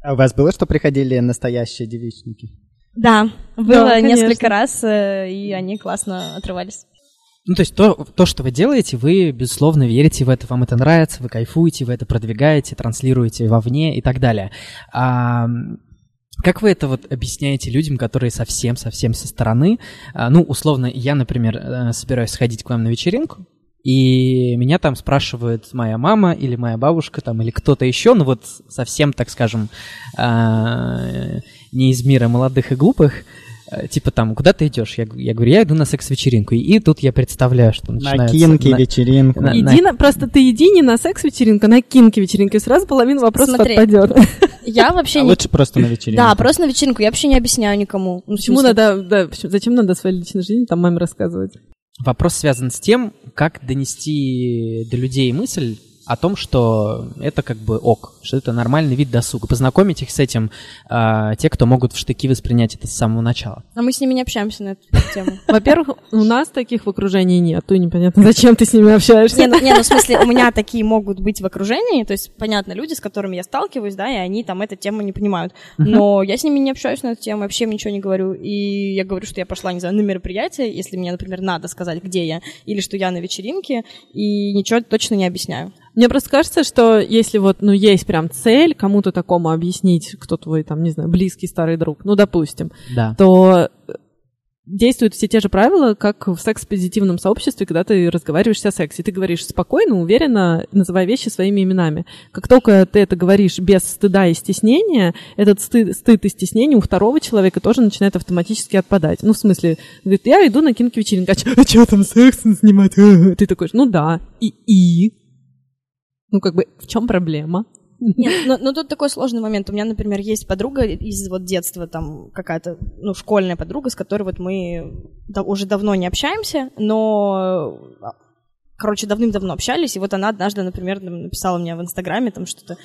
А у вас было, что приходили настоящие девичники? Да, было Да, конечно. несколько раз, э, и они классно отрывались. Ну, то есть то, то, что вы делаете, вы, безусловно, верите в это, вам это нравится, вы кайфуете, вы это продвигаете, транслируете вовне и так далее. А, как вы это вот объясняете людям, которые совсем-совсем со стороны? А, ну, условно, я, например, э, собираюсь сходить к вам на вечеринку, и меня там спрашивает моя мама или моя бабушка там, или кто-то еще, ну вот совсем, так скажем, а, не из мира молодых и глупых, э, типа там, куда ты идешь? Я, я говорю, я иду на секс-вечеринку. И, и тут я представляю, что На начинается... кинки, на- вечеринку. на- Иди на, просто ты иди не на секс-вечеринку, а на кинки-вечеринку, и сразу половина вопросов Смотри, отпадет. Я вообще А не... лучше просто на вечеринку. Да, просто на вечеринку. Я вообще не объясняю никому. Ну, Почему надо, да, зачем надо о своей личной жизни там маме рассказывать? Вопрос связан с тем, как донести до людей мысль о том, что это как бы ок, что это нормальный вид досуга. Познакомить их с этим э, те, кто могут в штыки воспринять это с самого начала. А мы с ними не общаемся на эту тему. Во-первых, у нас таких в окружении нет, и непонятно, зачем ты с ними общаешься. Не, ну, не, ну в смысле, у меня такие могут быть в окружении, то есть, понятно, люди, с которыми я сталкиваюсь, да, и они там эту тему не понимают. Но я с ними не общаюсь на эту тему, вообще им ничего не говорю. И я говорю, что я пошла, не знаю, на мероприятие, если мне, например, надо сказать, где я, или что я на вечеринке, и ничего точно не объясняю. Мне просто кажется, что если вот, ну, есть прям цель кому-то такому объяснить, кто твой, там, не знаю, близкий старый друг, ну, допустим, Да. то э, действуют все те же правила, как в секс-позитивном сообществе, когда ты разговариваешь о сексе. Ты говоришь спокойно, уверенно, называя вещи своими именами. Как только ты это говоришь без стыда и стеснения, этот стыд, стыд и стеснение у второго человека тоже начинает автоматически отпадать. Ну, в смысле, говорит, я иду на кинки-вечеринку, а что там секс снимать? Ты такой, ну да, и и. Ну, как бы, в чем проблема? Нет, но, но тут такой сложный момент. У меня, например, есть подруга из вот детства, там какая-то, ну, школьная подруга, с которой вот мы да- уже давно не общаемся, но, а, короче, давным-давно общались, и вот она однажды, например, написала мне в Инстаграме там что-то,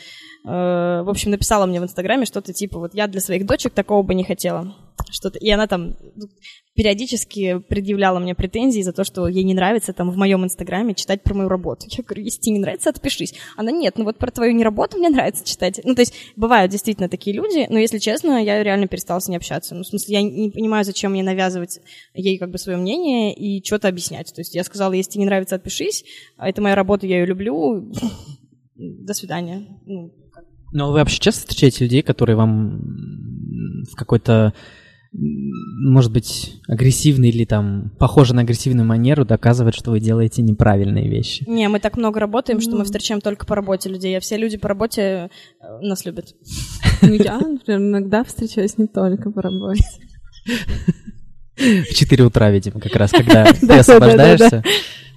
в общем, написала мне в Инстаграме что-то типа, вот я для своих дочек такого бы не хотела. Что-то, и она там ну, периодически предъявляла мне претензии за то, что ей не нравится там в моем инстаграме читать про мою работу. Я говорю, если тебе не нравится, отпишись. Она, нет, ну вот про твою не работу мне нравится читать. Ну, то есть бывают действительно такие люди, но, если честно, я реально перестала с ней общаться. Ну, в смысле, я не понимаю, зачем мне навязывать ей как бы свое мнение и что-то объяснять. То есть я сказала, если тебе не нравится, отпишись. А Это моя работа, я ее люблю. До свидания. Ну, Но вы вообще часто встречаете людей, которые вам в какой-то, может быть, агрессивной или там похоже на агрессивную манеру доказывают, что вы делаете неправильные вещи? Не, мы так много работаем, что Ну. мы встречаем только по работе людей, а все люди по работе э, нас любят. Ну, я, например, иногда встречаюсь не только по работе. В 4 утра, видимо, как раз, когда ты освобождаешься.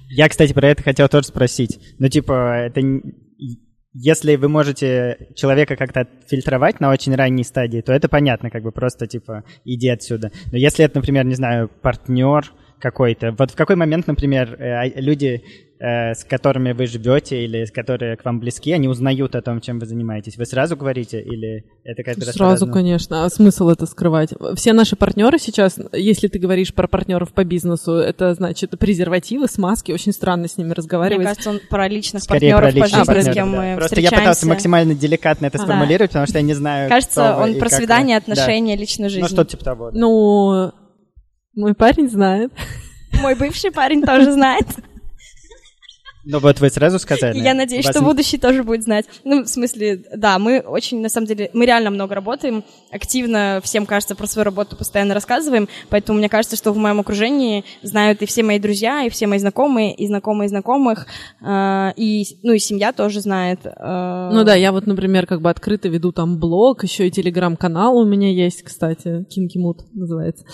Я, кстати, про это хотел тоже спросить. Ну, типа, это... Если вы можете человека как-то фильтровать на очень ранней стадии, то это понятно, как бы просто, типа, иди отсюда. Но если это, например, не знаю, партнер какой-то, вот в какой момент, например, э, а- люди, с которыми вы живете или с которые к вам близки, они узнают о том, чем вы занимаетесь? Вы сразу говорите или это каждый раз Сразу, по-разному? конечно. А смысл это скрывать? Все наши партнеры сейчас, если ты говоришь про партнеров по бизнесу, это значит презервативы, смазки. Очень странно с ними Мне разговаривать. кажется, он про личных Скорее партнеров про по личных жизни, с партнеров, кем да. мы Просто я пытался встречаемся. максимально деликатно это Да. сформулировать, потому что я не знаю, Кажется, кто вы он и про как вы. свидание, Да. отношения, личную жизнь. Ну, что-то типа того. да. Ну, мой парень знает. Мой бывший парень тоже знает. Ну, вот вы сразу сказали. Я надеюсь, что будущий тоже будет знать. Ну, в смысле, да, мы очень, на самом деле, мы реально много работаем, активно всем, кажется, про свою работу постоянно рассказываем, поэтому мне кажется, что в моем окружении знают и все мои друзья, и все мои знакомые, и знакомые знакомых, э, и, ну, и семья тоже знает. э, Ну да, я вот, например, как бы открыто веду там блог, еще и телеграм-канал у меня есть, кстати, Кинки Мут называется.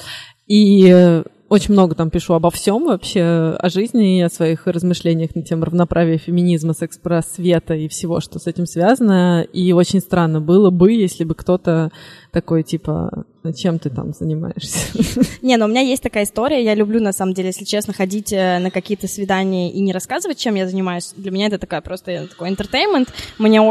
И э, очень много там пишу обо всем вообще, о жизни и о своих размышлениях на тему равноправия, феминизма, секс-просвета и всего, что с этим связано. И очень странно было бы, если бы кто-то такой, типа, «А чем ты там занимаешься? Не, но у меня есть такая история. Я люблю, на самом деле, если честно, ходить э, на какие-то свидания и не рассказывать, чем я занимаюсь. Для меня это такая просто такой entertainment. Мне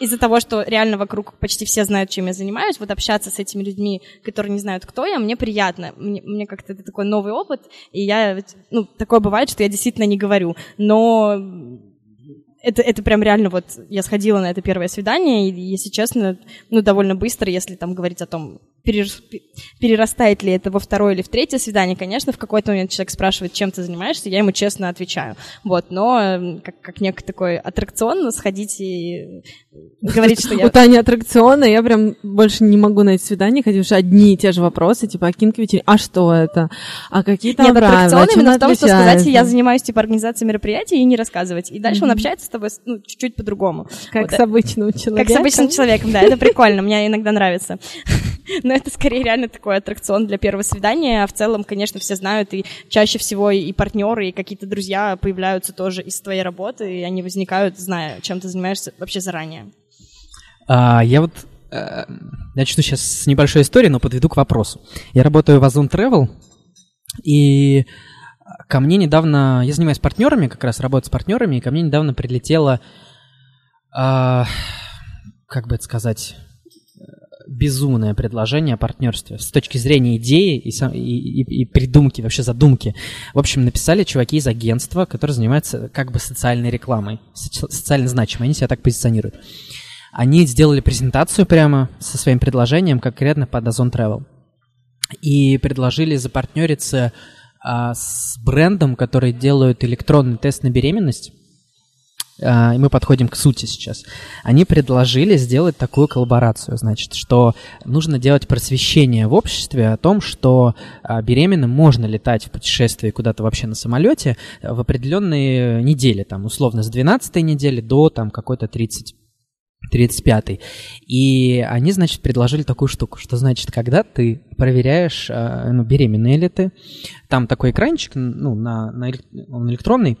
из-за того, что реально вокруг почти все знают, чем я занимаюсь, вот общаться с этими людьми, которые не знают, кто я, мне приятно. Мне, мне как-то это такой новый опыт, и я, ну, такое бывает, что я действительно не говорю. Но это, это прям реально вот, я сходила на это первое свидание, и, если честно, ну, довольно быстро, если там говорить о том, перерас- перерастает ли это во второе или в третье свидание, конечно, в какой-то момент человек спрашивает, чем ты занимаешься, я ему честно отвечаю. Вот, но как, как некий такой аттракцион сходить и говорить, что я... У Тани аттракционы, я прям больше не могу на эти свидания ходить, что одни и те же вопросы, типа, а кинки а что это? А какие там Нет, аттракцион именно в том, что сказать, я занимаюсь типа организацией мероприятий и не рассказывать. И дальше он общается с тобой ну, чуть-чуть по-другому. Как Вот, с обычным Как человеком. с обычным человеком, да, это прикольно, мне иногда нравится. Но это скорее реально такой аттракцион для первого свидания, а в целом, конечно, все знают, и чаще всего и партнеры, и какие-то друзья появляются тоже из твоей работы, и они возникают, зная, чем ты занимаешься вообще заранее. А, я вот э, начну сейчас с небольшой истории, но подведу к вопросу. Я работаю в Озон Travel, и ко мне недавно, я занимаюсь партнерами, как раз работаю с партнерами, и ко мне недавно прилетело, э, как бы это сказать, безумное предложение о партнерстве с точки зрения идеи и, сам, и, и, и придумки, вообще задумки. В общем, написали чуваки из агентства, которые занимаются как бы социальной рекламой, социально значимой, они себя так позиционируют. Они сделали презентацию прямо со своим предложением конкретно под Озон Travel. И предложили запартнериться а, с брендом, который делают электронный тест на беременность а, и мы подходим к сути сейчас. Они предложили сделать такую коллаборацию, значит, что нужно делать просвещение в обществе о том, что а, беременным можно летать в путешествии куда-то вообще на самолете в определенные недели, там, условно, с 12 недели до там какой-то 30 35-й. И они, значит, предложили такую штуку, что, значит, когда ты проверяешь, а, ну, беременная ли ты, там такой экранчик, ну, на, на он электронный,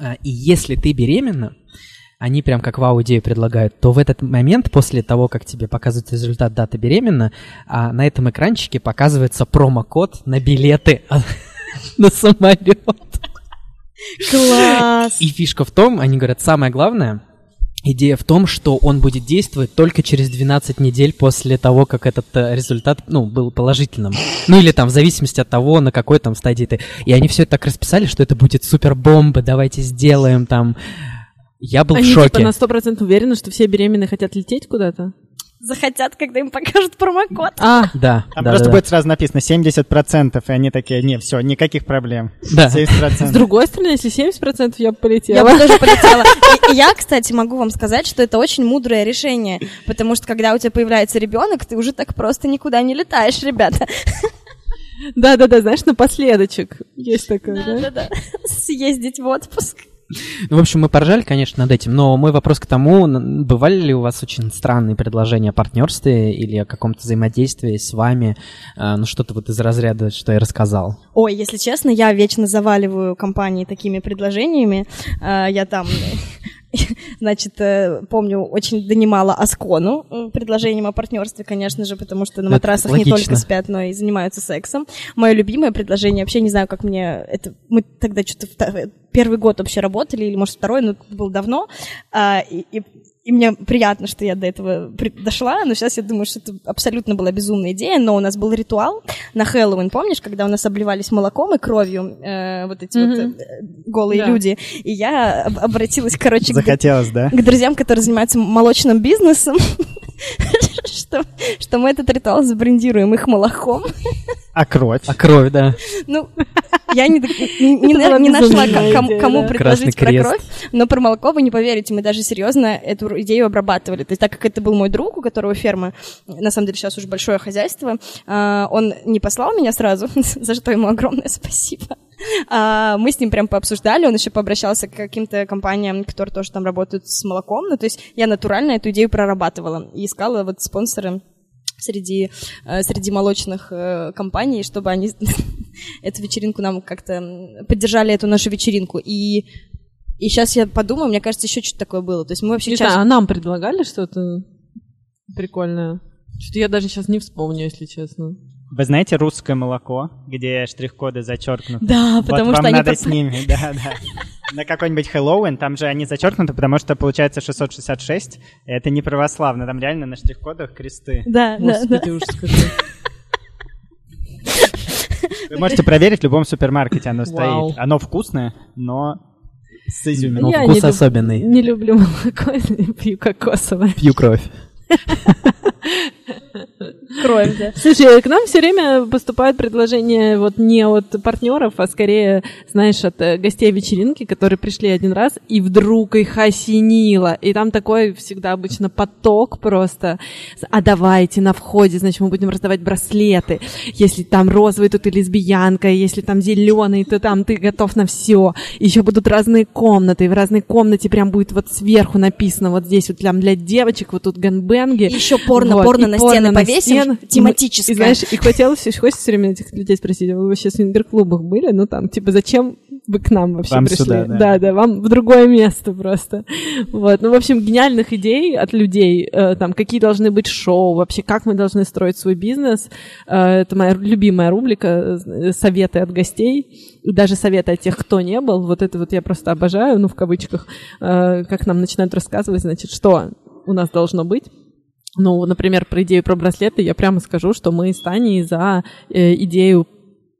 а, и если ты беременна, они прям как вау-идею предлагают, то в этот момент, после того, как тебе показывают результат даты беременна, а на этом экранчике показывается промокод на билеты на самолет. Класс! И фишка в том, они говорят, самое главное, идея в том, что он будет действовать только через 12 недель после того, как этот э, результат, ну, был положительным. Ну, или там, в зависимости от того, на какой там стадии ты. И они все это так расписали, что это будет супер бомба, давайте сделаем там. Я был Они в шоке. типа на сто процентов уверены, что все беременные хотят лететь куда-то? Захотят, когда им покажут промокод. А, Да, Там да, просто да, будет сразу написано 70%, и они такие, не, все, никаких проблем. Да. 70%. с другой стороны, если 70%, я бы Я полетела. бы тоже полетела. И, и я, кстати, могу вам сказать, что это очень мудрое решение, потому что когда у тебя появляется ребенок, ты уже так просто никуда не летаешь, ребята. Да-да-да, знаешь, напоследочек. Есть такое, да? Да-да-да. Съездить в отпуск. Ну, в общем, мы поржали, конечно, над этим, но мой вопрос к тому, бывали ли у вас очень странные предложения о партнерстве или о каком-то взаимодействии с вами, э, ну, что-то вот из разряда, что я рассказал? Ой, если честно, я вечно заваливаю компании такими предложениями. А, Я там, значит, э, помню, очень донимала Аскону э, предложением о партнерстве, конечно же, потому что на матрасах не только спят, но и занимаются сексом. Мое любимое предложение, вообще не знаю, как мне это... Мы тогда что-то первый год вообще работали, или, может, второй, но это было давно. А, И, и и мне приятно, что я до этого при- дошла, но сейчас я думаю, что это абсолютно была безумная идея, но у нас был ритуал на Хэллоуин, помнишь, когда у нас обливались молоком и кровью э, вот эти вот Мгм. э, голые Да. люди, и я об- обратилась, короче, к, Захотелось, да? к друзьям, которые занимаются молочным бизнесом, что, что мы этот ритуал забрендируем их молоком. А кровь? А кровь, да. Ну, я не, не- не- не нашла, кому, кому да. предложить про кровь, но про молоко вы не поверите, мы даже серьезно эту идею обрабатывали. То есть так как это был мой друг, у которого ферма, на самом деле сейчас уже большое хозяйство, а, он не послал меня сразу, за что ему огромное спасибо. А, Мы с ним прям пообсуждали, он еще пообращался к каким-то компаниям, которые тоже там работают с молоком. Ну, то есть я натурально эту идею прорабатывала и искала вот спонсоры среди, э, среди молочных э, компаний, чтобы они эту вечеринку нам как-то поддержали, эту нашу вечеринку. И, и сейчас я подумаю, мне кажется, еще что-то такое было. То есть мы вообще Не чаще- знаю, а нам предлагали что-то прикольное? Что-то я даже сейчас не вспомню, если честно. Вы знаете русское молоко, где штрих-коды зачеркнуты? Да, Вот потому вам что они надо с ними, да, да. На какой-нибудь Хэллоуин, там же они зачеркнуты, потому что получается 666. Это не православно, там реально на штрих-кодах кресты. Да, да, да. Господи, ужас какой. Вы можете проверить в любом супермаркете, оно Вау. стоит. Оно вкусное, но с изюминкой. Ну, вкус не люб- особенный. Не люблю молоко, пью кокосовое. Пью кровь. Кровь, да. Слушай, к нам все время поступают предложения вот не от партнеров, а скорее, знаешь, от э, гостей вечеринки, которые пришли один раз, и вдруг их осенило. И там такой всегда обычно поток просто. А давайте на входе, значит, мы будем раздавать браслеты. Если там розовый, то ты лесбиянка, если там зеленый, то там ты готов на все. Еще будут разные комнаты, и в разной комнате прям будет вот сверху написано вот здесь вот прям для девочек, вот тут гэнбэнги. И еще порно, Вот, порно на порно стены на повесим, стены. И мы- тематическое. И, знаешь, и хотелось, все- хочется все время этих людей спросить, а вы вообще в свингер-клубах были? Ну, там, типа, зачем вы к нам вообще Вам пришли. сюда, да. да, да, вам в другое место просто. Вот, ну, в общем, гениальных идей от людей, э, там, какие должны быть шоу, вообще, как мы должны строить свой бизнес. Э, это моя любимая рубрика э, «Советы от гостей». И даже советы от тех, кто не был. Вот это вот я просто обожаю, ну, в кавычках, э, как нам начинают рассказывать, значит, что у нас должно быть. Ну, например, про идею про браслеты я прямо скажу, что мы с Таней за э, идею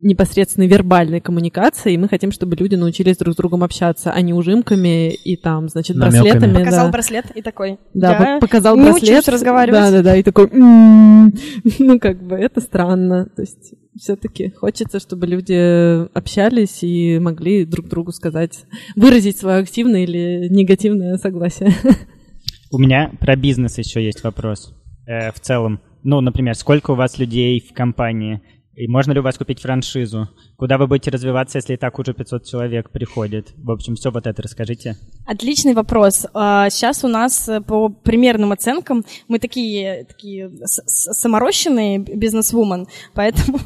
непосредственной вербальной коммуникации, и мы хотим, чтобы люди научились друг с другом общаться, а не ужимками и там, значит, Намёками. браслетами. Показал да. браслет и такой. Да, я по- показал не браслет. учусь разговаривать. Да, да, да, и такой, «М-м-м». ну, как бы, это странно. То есть все-таки хочется, чтобы люди общались и могли друг другу сказать, выразить свое активное или негативное согласие. У меня про бизнес еще есть вопрос. Э, в целом, ну, например, сколько у вас людей в компании? И можно ли у вас купить франшизу? Куда вы будете развиваться, если и так уже 500 человек приходит? В общем, все вот это расскажите. Отличный вопрос. А, Сейчас у нас э, по примерным оценкам мы такие, такие саморощенные бизнес-вумен, поэтому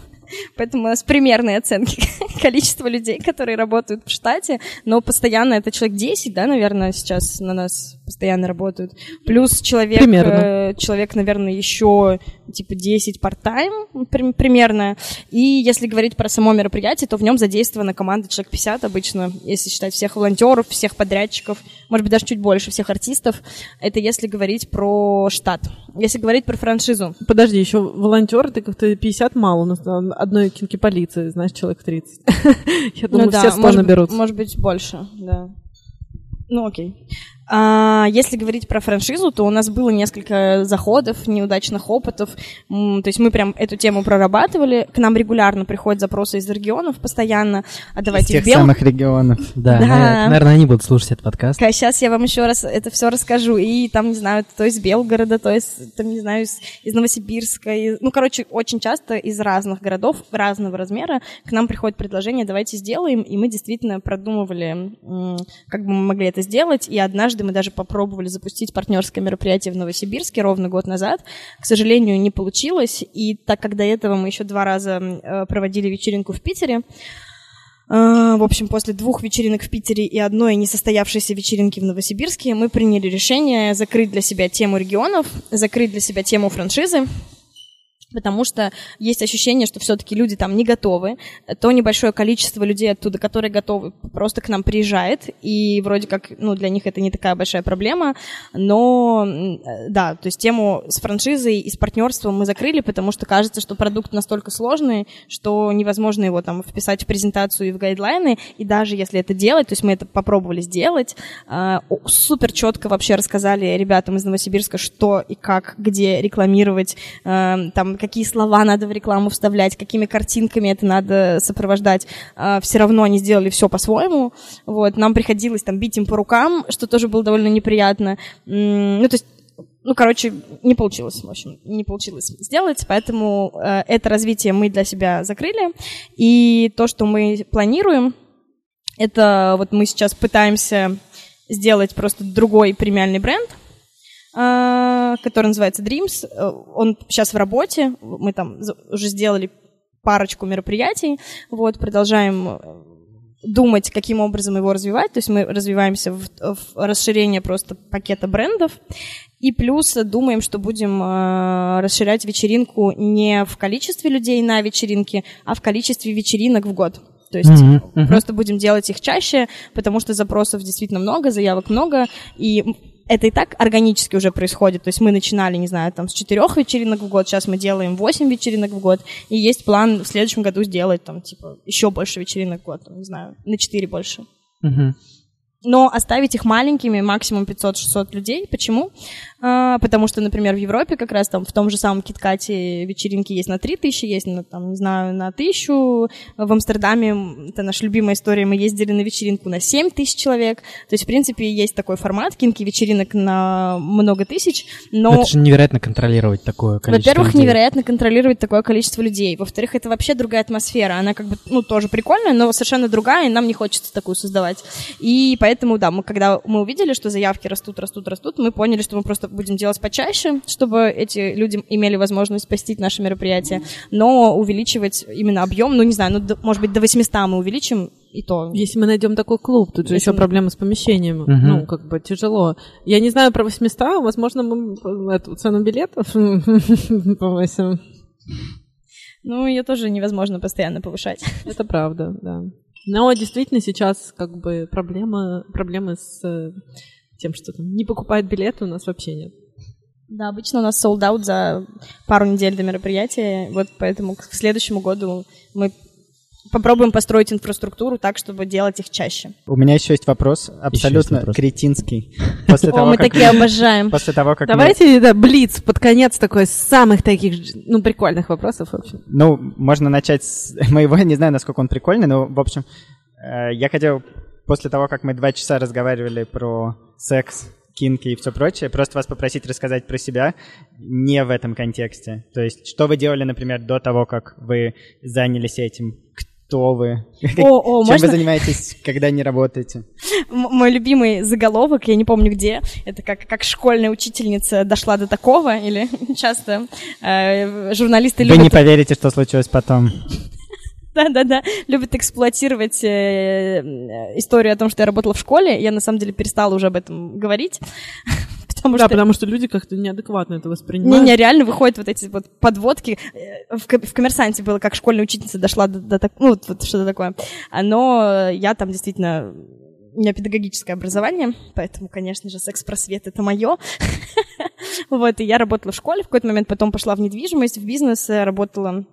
Поэтому у нас примерные оценки количества людей, которые работают в штате, но постоянно это человек 10, да, наверное, сейчас на нас постоянно работают. Плюс человек, э, человек, наверное, еще типа 10 part-time при- примерно. И если говорить про само мероприятие, то в нем задействована команда человек 50 обычно, если считать всех волонтеров, всех подрядчиков, может быть, даже чуть больше, всех артистов. Это если говорить про штат. Если говорить про франшизу, Подожди, еще волонтеры, ты как-то 50 мало, у нас одной кинки полиции, знаешь, человек 30. Я думаю, ну да, все 100 может, наберут. может быть, больше, да. Ну, окей. А, если говорить про франшизу, то у нас было несколько заходов, неудачных опытов. То есть мы прям эту тему прорабатывали. К нам регулярно приходят запросы из регионов постоянно. А Из давайте тех в Бел- самых регионов. Да, Да. на- наверное, они будут слушать этот подкаст. Сейчас я вам еще раз это все расскажу. И там, не знаю, то из Белгорода, то из, там, не знаю, из, из Новосибирска. из- ну, короче, очень часто из разных городов, разного размера к нам приходит предложение, давайте сделаем. И мы действительно продумывали, как бы мы могли это сделать. И однажды мы даже попробовали запустить партнерское мероприятие в Новосибирске ровно год назад. К сожалению, не получилось. И так как до этого мы еще два раза э, проводили вечеринку в Питере, а, В общем, после двух вечеринок в Питере и одной несостоявшейся вечеринки в Новосибирске мы приняли решение закрыть для себя тему регионов, закрыть для себя тему франшизы, потому что есть ощущение, что все-таки люди там не готовы. То небольшое количество людей оттуда, которые готовы, просто к нам приезжает, и вроде как, ну, для них это не такая большая проблема, но, э, да, то есть тему с франшизой и с партнерством мы закрыли, потому что кажется, что продукт настолько сложный, что невозможно его там вписать в презентацию и в гайдлайны, и даже если это делать, то есть мы это попробовали сделать, о- супер четко вообще рассказали ребятам из Новосибирска, что и как, где рекламировать, а, там, какие слова надо в рекламу вставлять, какими картинками это надо сопровождать. все равно они сделали все по-своему. Вот, нам приходилось там бить им по рукам, что тоже было довольно неприятно. Ну, то есть ну, короче, не получилось, в общем, не получилось сделать, поэтому э, это развитие мы для себя закрыли. И то, что мы планируем, это вот мы сейчас пытаемся сделать просто другой премиальный бренд, а, который называется Dreams. Э, Он сейчас в работе, мы там уже сделали парочку мероприятий, вот, продолжаем э, думать, каким образом его развивать, то есть мы развиваемся в, в расширение просто пакета брендов, и плюс думаем, что будем э, расширять вечеринку не в количестве людей на вечеринке, а в количестве вечеринок в год. То есть Мгм, мгм. просто будем делать их чаще, потому что запросов действительно много, заявок много, и это и так органически уже происходит. То есть мы начинали, не знаю, там с четырех вечеринок в год, сейчас мы делаем восемь вечеринок в год, и есть план в следующем году сделать там типа еще больше вечеринок в год, там, не знаю, на четыре больше. Мгм. Но оставить их маленькими, максимум 500-600 людей. Почему? А, потому что, например, в Европе как раз там в том же самом Киткате вечеринки есть на 3000, есть на, там, не знаю, на 1000. В Амстердаме, это наша любимая история, мы ездили на вечеринку на 7 тысяч человек. То есть, в принципе, есть такой формат кинки вечеринок на много тысяч, но... Это же невероятно контролировать такое количество Во-первых, людей. невероятно контролировать такое количество людей. Во-вторых, это вообще другая атмосфера. Она как бы, ну, тоже прикольная, но совершенно другая, и нам не хочется такую создавать. И поэтому, да, мы, когда мы увидели, что заявки растут, растут, растут, мы поняли, что мы просто будем делать почаще, чтобы эти люди имели возможность посетить наше мероприятие, но увеличивать именно объем, ну, не знаю, ну, до- может быть, до 800 мы увеличим и то. Если мы найдем такой клуб, тут же Если еще мы- проблемы с помещением. Мгм. Ну, как бы тяжело. Я не знаю про 800, возможно, мы эту цену билетов повысим. Ну, ее тоже невозможно постоянно повышать. Это правда, да. Но действительно сейчас как бы проблема, проблемы с тем, что там не покупают билеты, у нас вообще нет. Да, обычно у нас sold out за пару недель до мероприятия, вот поэтому к следующему году мы попробуем построить инфраструктуру так, чтобы делать их чаще. У меня еще есть вопрос, абсолютно вопрос. кретинский. После О, того, мы как такие обожаем. После того, как мы- Давайте, да, блиц под конец такой с самых таких, ну, прикольных вопросов, в общем. Ну, можно начать с моего, не знаю, насколько он прикольный, но, в общем, э, я хотел после того, как мы два часа разговаривали про секс, кинки и все прочее, просто вас попросить рассказать про себя не в этом контексте. То есть, что вы делали, например, до того, как вы занялись этим? Кто вы? О, о, Чем можно вы занимаетесь, когда не работаете? Мой любимый заголовок, я не помню где, это как, как школьная учительница дошла до такого, или часто э, журналисты Вы любят... не поверите, что случилось потом. Да-да-да, любят эксплуатировать э, историю о том, что я работала в школе. Я, на самом деле, перестала уже об этом говорить. Потому Да, что потому что люди как-то неадекватно это воспринимают. не, не, реально выходят вот эти вот подводки. Э, В, в коммерсанте было, как школьная учительница дошла до, до так- ну, вот, вот что-то такое. А, Но я там действительно у меня педагогическое образование, поэтому, конечно же, секс-просвет — это мое. Вот, и я работала в школе в какой-то момент, потом пошла в недвижимость, в бизнес, э, работала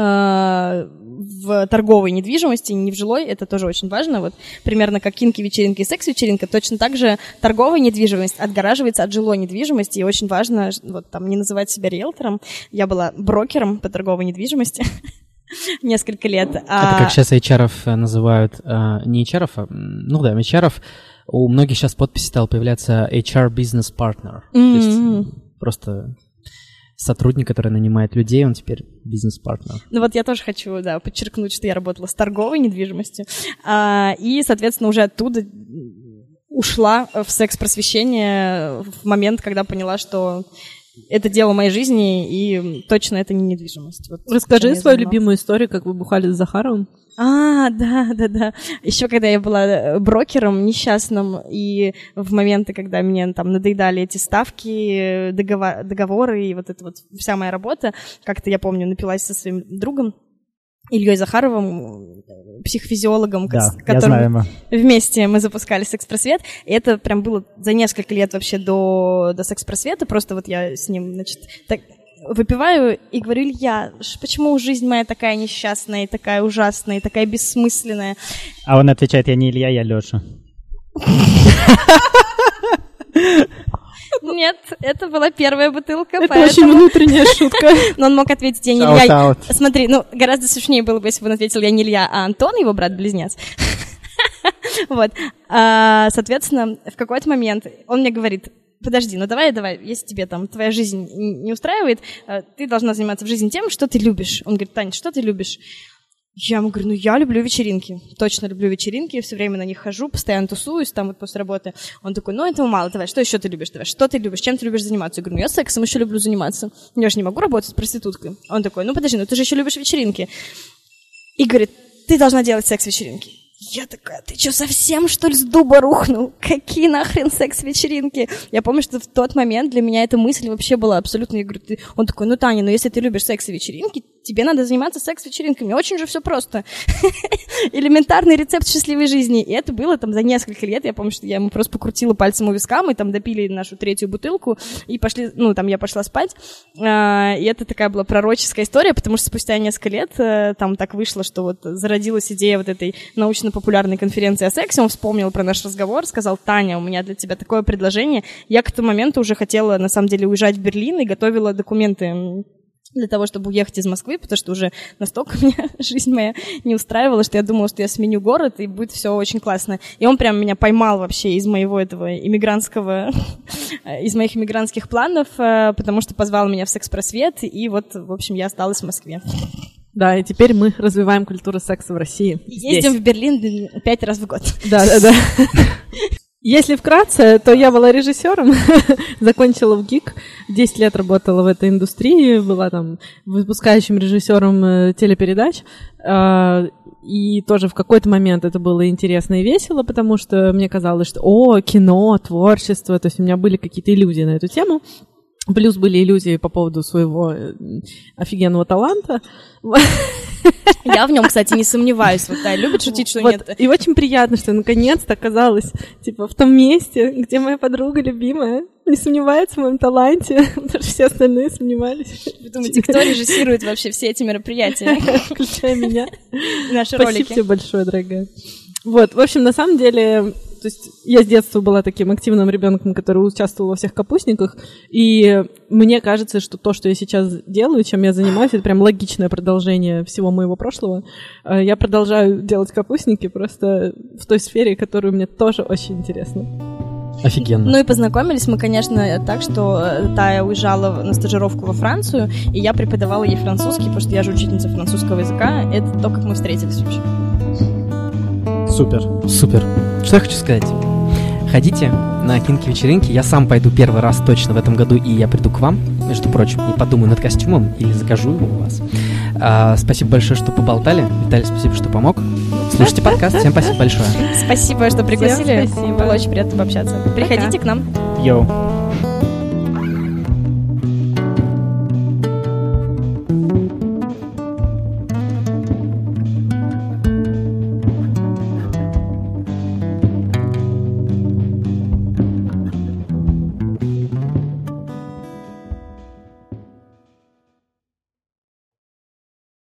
в торговой недвижимости, не в жилой, это тоже очень важно. Вот примерно как кинки-вечеринка и секс-вечеринка, точно так же торговая недвижимость отгораживается от жилой недвижимости, и очень важно вот там не называть себя риэлтором. Я была брокером по торговой недвижимости несколько лет. Это а- как сейчас HR называют, э, не HR, а, ну да, HR. У многих сейчас подписи стал появляться HR Business Partner. То есть М. просто сотрудник, который нанимает людей, он теперь бизнес-партнер. Ну вот я тоже хочу, да, подчеркнуть, что я работала с торговой недвижимостью, а, и, соответственно, уже оттуда ушла в секс-просвещение в момент, когда поняла, что это дело моей жизни, и точно это не недвижимость. Вот Расскажи свою любимую историю, как вы бухали с Захаровым. А, да, да, да. Еще когда я была э, брокером несчастным, и в моменты, когда мне там надоедали эти ставки, э, договор- договоры и вот эта вот вся моя работа, как-то я помню, напилась со своим другом Ильей Захаровым, психофизиологом, Да, с которым вместе мы запускали секс-просвет. И это прям было за несколько лет вообще до, до секс-просвета. Просто вот я с ним, значит, так выпиваю и говорю, Илья, почему жизнь моя такая несчастная, такая ужасная, такая бессмысленная? А он отвечает, я не Илья, я Леша. Нет, это была первая бутылка, Это поэтому... очень внутренняя шутка. Но он мог ответить, я не Shout Илья. out. Смотри, ну, гораздо смешнее было бы, если бы он ответил, я не Илья, а Антон, его брат-близнец. Вот. А, Соответственно, в какой-то момент он мне говорит, подожди, ну давай, давай, если тебе там твоя жизнь не устраивает, э, ты должна заниматься в жизни тем, что ты любишь. Он говорит, Таня, что ты любишь? Я ему говорю, ну я люблю вечеринки, точно люблю вечеринки, все время на них хожу, постоянно тусуюсь там вот после работы. Он такой, ну этого мало, давай, что еще ты любишь, давай, что ты любишь, чем ты любишь заниматься? Я говорю, ну я сексом еще люблю заниматься, я же не могу работать проституткой. Он такой, ну подожди, ну ты же еще любишь вечеринки. И говорит, ты должна делать секс-вечеринки. Я такая, ты что, совсем, что ли, с дуба рухнул? Какие нахрен секс-вечеринки? Я помню, что в тот момент для меня эта мысль вообще была абсолютно... Я говорю, ты... Он такой, ну, Таня, ну, если ты любишь секс-вечеринки, тебе надо заниматься секс-вечеринками. Очень же все просто. Элементарный рецепт счастливой жизни. И это было там за несколько лет. Я помню, что я ему просто покрутила пальцем у виска, мы там допили нашу третью бутылку и пошли, ну, там я пошла спать. А, И это такая была пророческая история, потому что спустя несколько лет э, там так вышло, что вот зародилась идея вот этой научно-популярной конференции о сексе. Он вспомнил про наш разговор, сказал, Таня, у меня для тебя такое предложение. Я к тому моменту уже хотела, на самом деле, уезжать в Берлин и готовила документы для того, чтобы уехать из Москвы, потому что уже настолько меня жизнь моя не устраивала, что я думала, что я сменю город, и будет все очень классно. И он прям меня поймал вообще из моего этого иммигрантского, из моих иммигрантских планов, э, потому что позвал меня в секс-просвет, и вот, в общем, я осталась в Москве. Да, и теперь мы развиваем культуру секса в России. Ездим в Берлин пять раз в год. Да, да, да. Если вкратце, то я была режиссером, закончила в ГИК, 10 лет работала в этой индустрии, была там выпускающим режиссером э, телепередач. А, и тоже в какой-то момент это было интересно и весело, потому что мне казалось, что о, кино, творчество, то есть у меня были какие-то иллюзии на эту тему. Плюс были иллюзии по поводу своего э, офигенного таланта. Я в нем, кстати, не сомневаюсь. Вот Тая любит шутить, что Вот. нет. И очень приятно, что наконец-то оказалась типа в том месте, где моя подруга любимая не сомневается в моем таланте, потому что все остальные сомневались, Вы думаете, кто режиссирует вообще все эти мероприятия, включая меня. наши Спасибо ролики? тебе большое, дорогая. Вот, в общем, на самом деле, то есть я с детства была таким активным ребенком, который участвовал во всех капустниках, и мне кажется, что то, что я сейчас делаю, чем я занимаюсь, это прям логичное продолжение всего моего прошлого. Э, Я продолжаю делать капустники просто в той сфере, которую мне тоже очень интересна. Офигенно. Ну и познакомились мы, конечно, так, что э, Тая уезжала на стажировку во Францию, и я преподавала ей французский, потому что я же учительница французского языка. Это то, как мы встретились вообще. Супер. Супер. Что я хочу сказать? Ходите на кинки-вечеринки. Я сам пойду первый раз точно в этом году, и я приду к вам, между прочим, и подумаю над костюмом или закажу его у вас. А, спасибо большое, что поболтали. Виталий, спасибо, что помог. Слушайте подкаст. Всем спасибо большое. Спасибо, что пригласили. спасибо. Было очень приятно пообщаться. Приходите к нам. Йоу.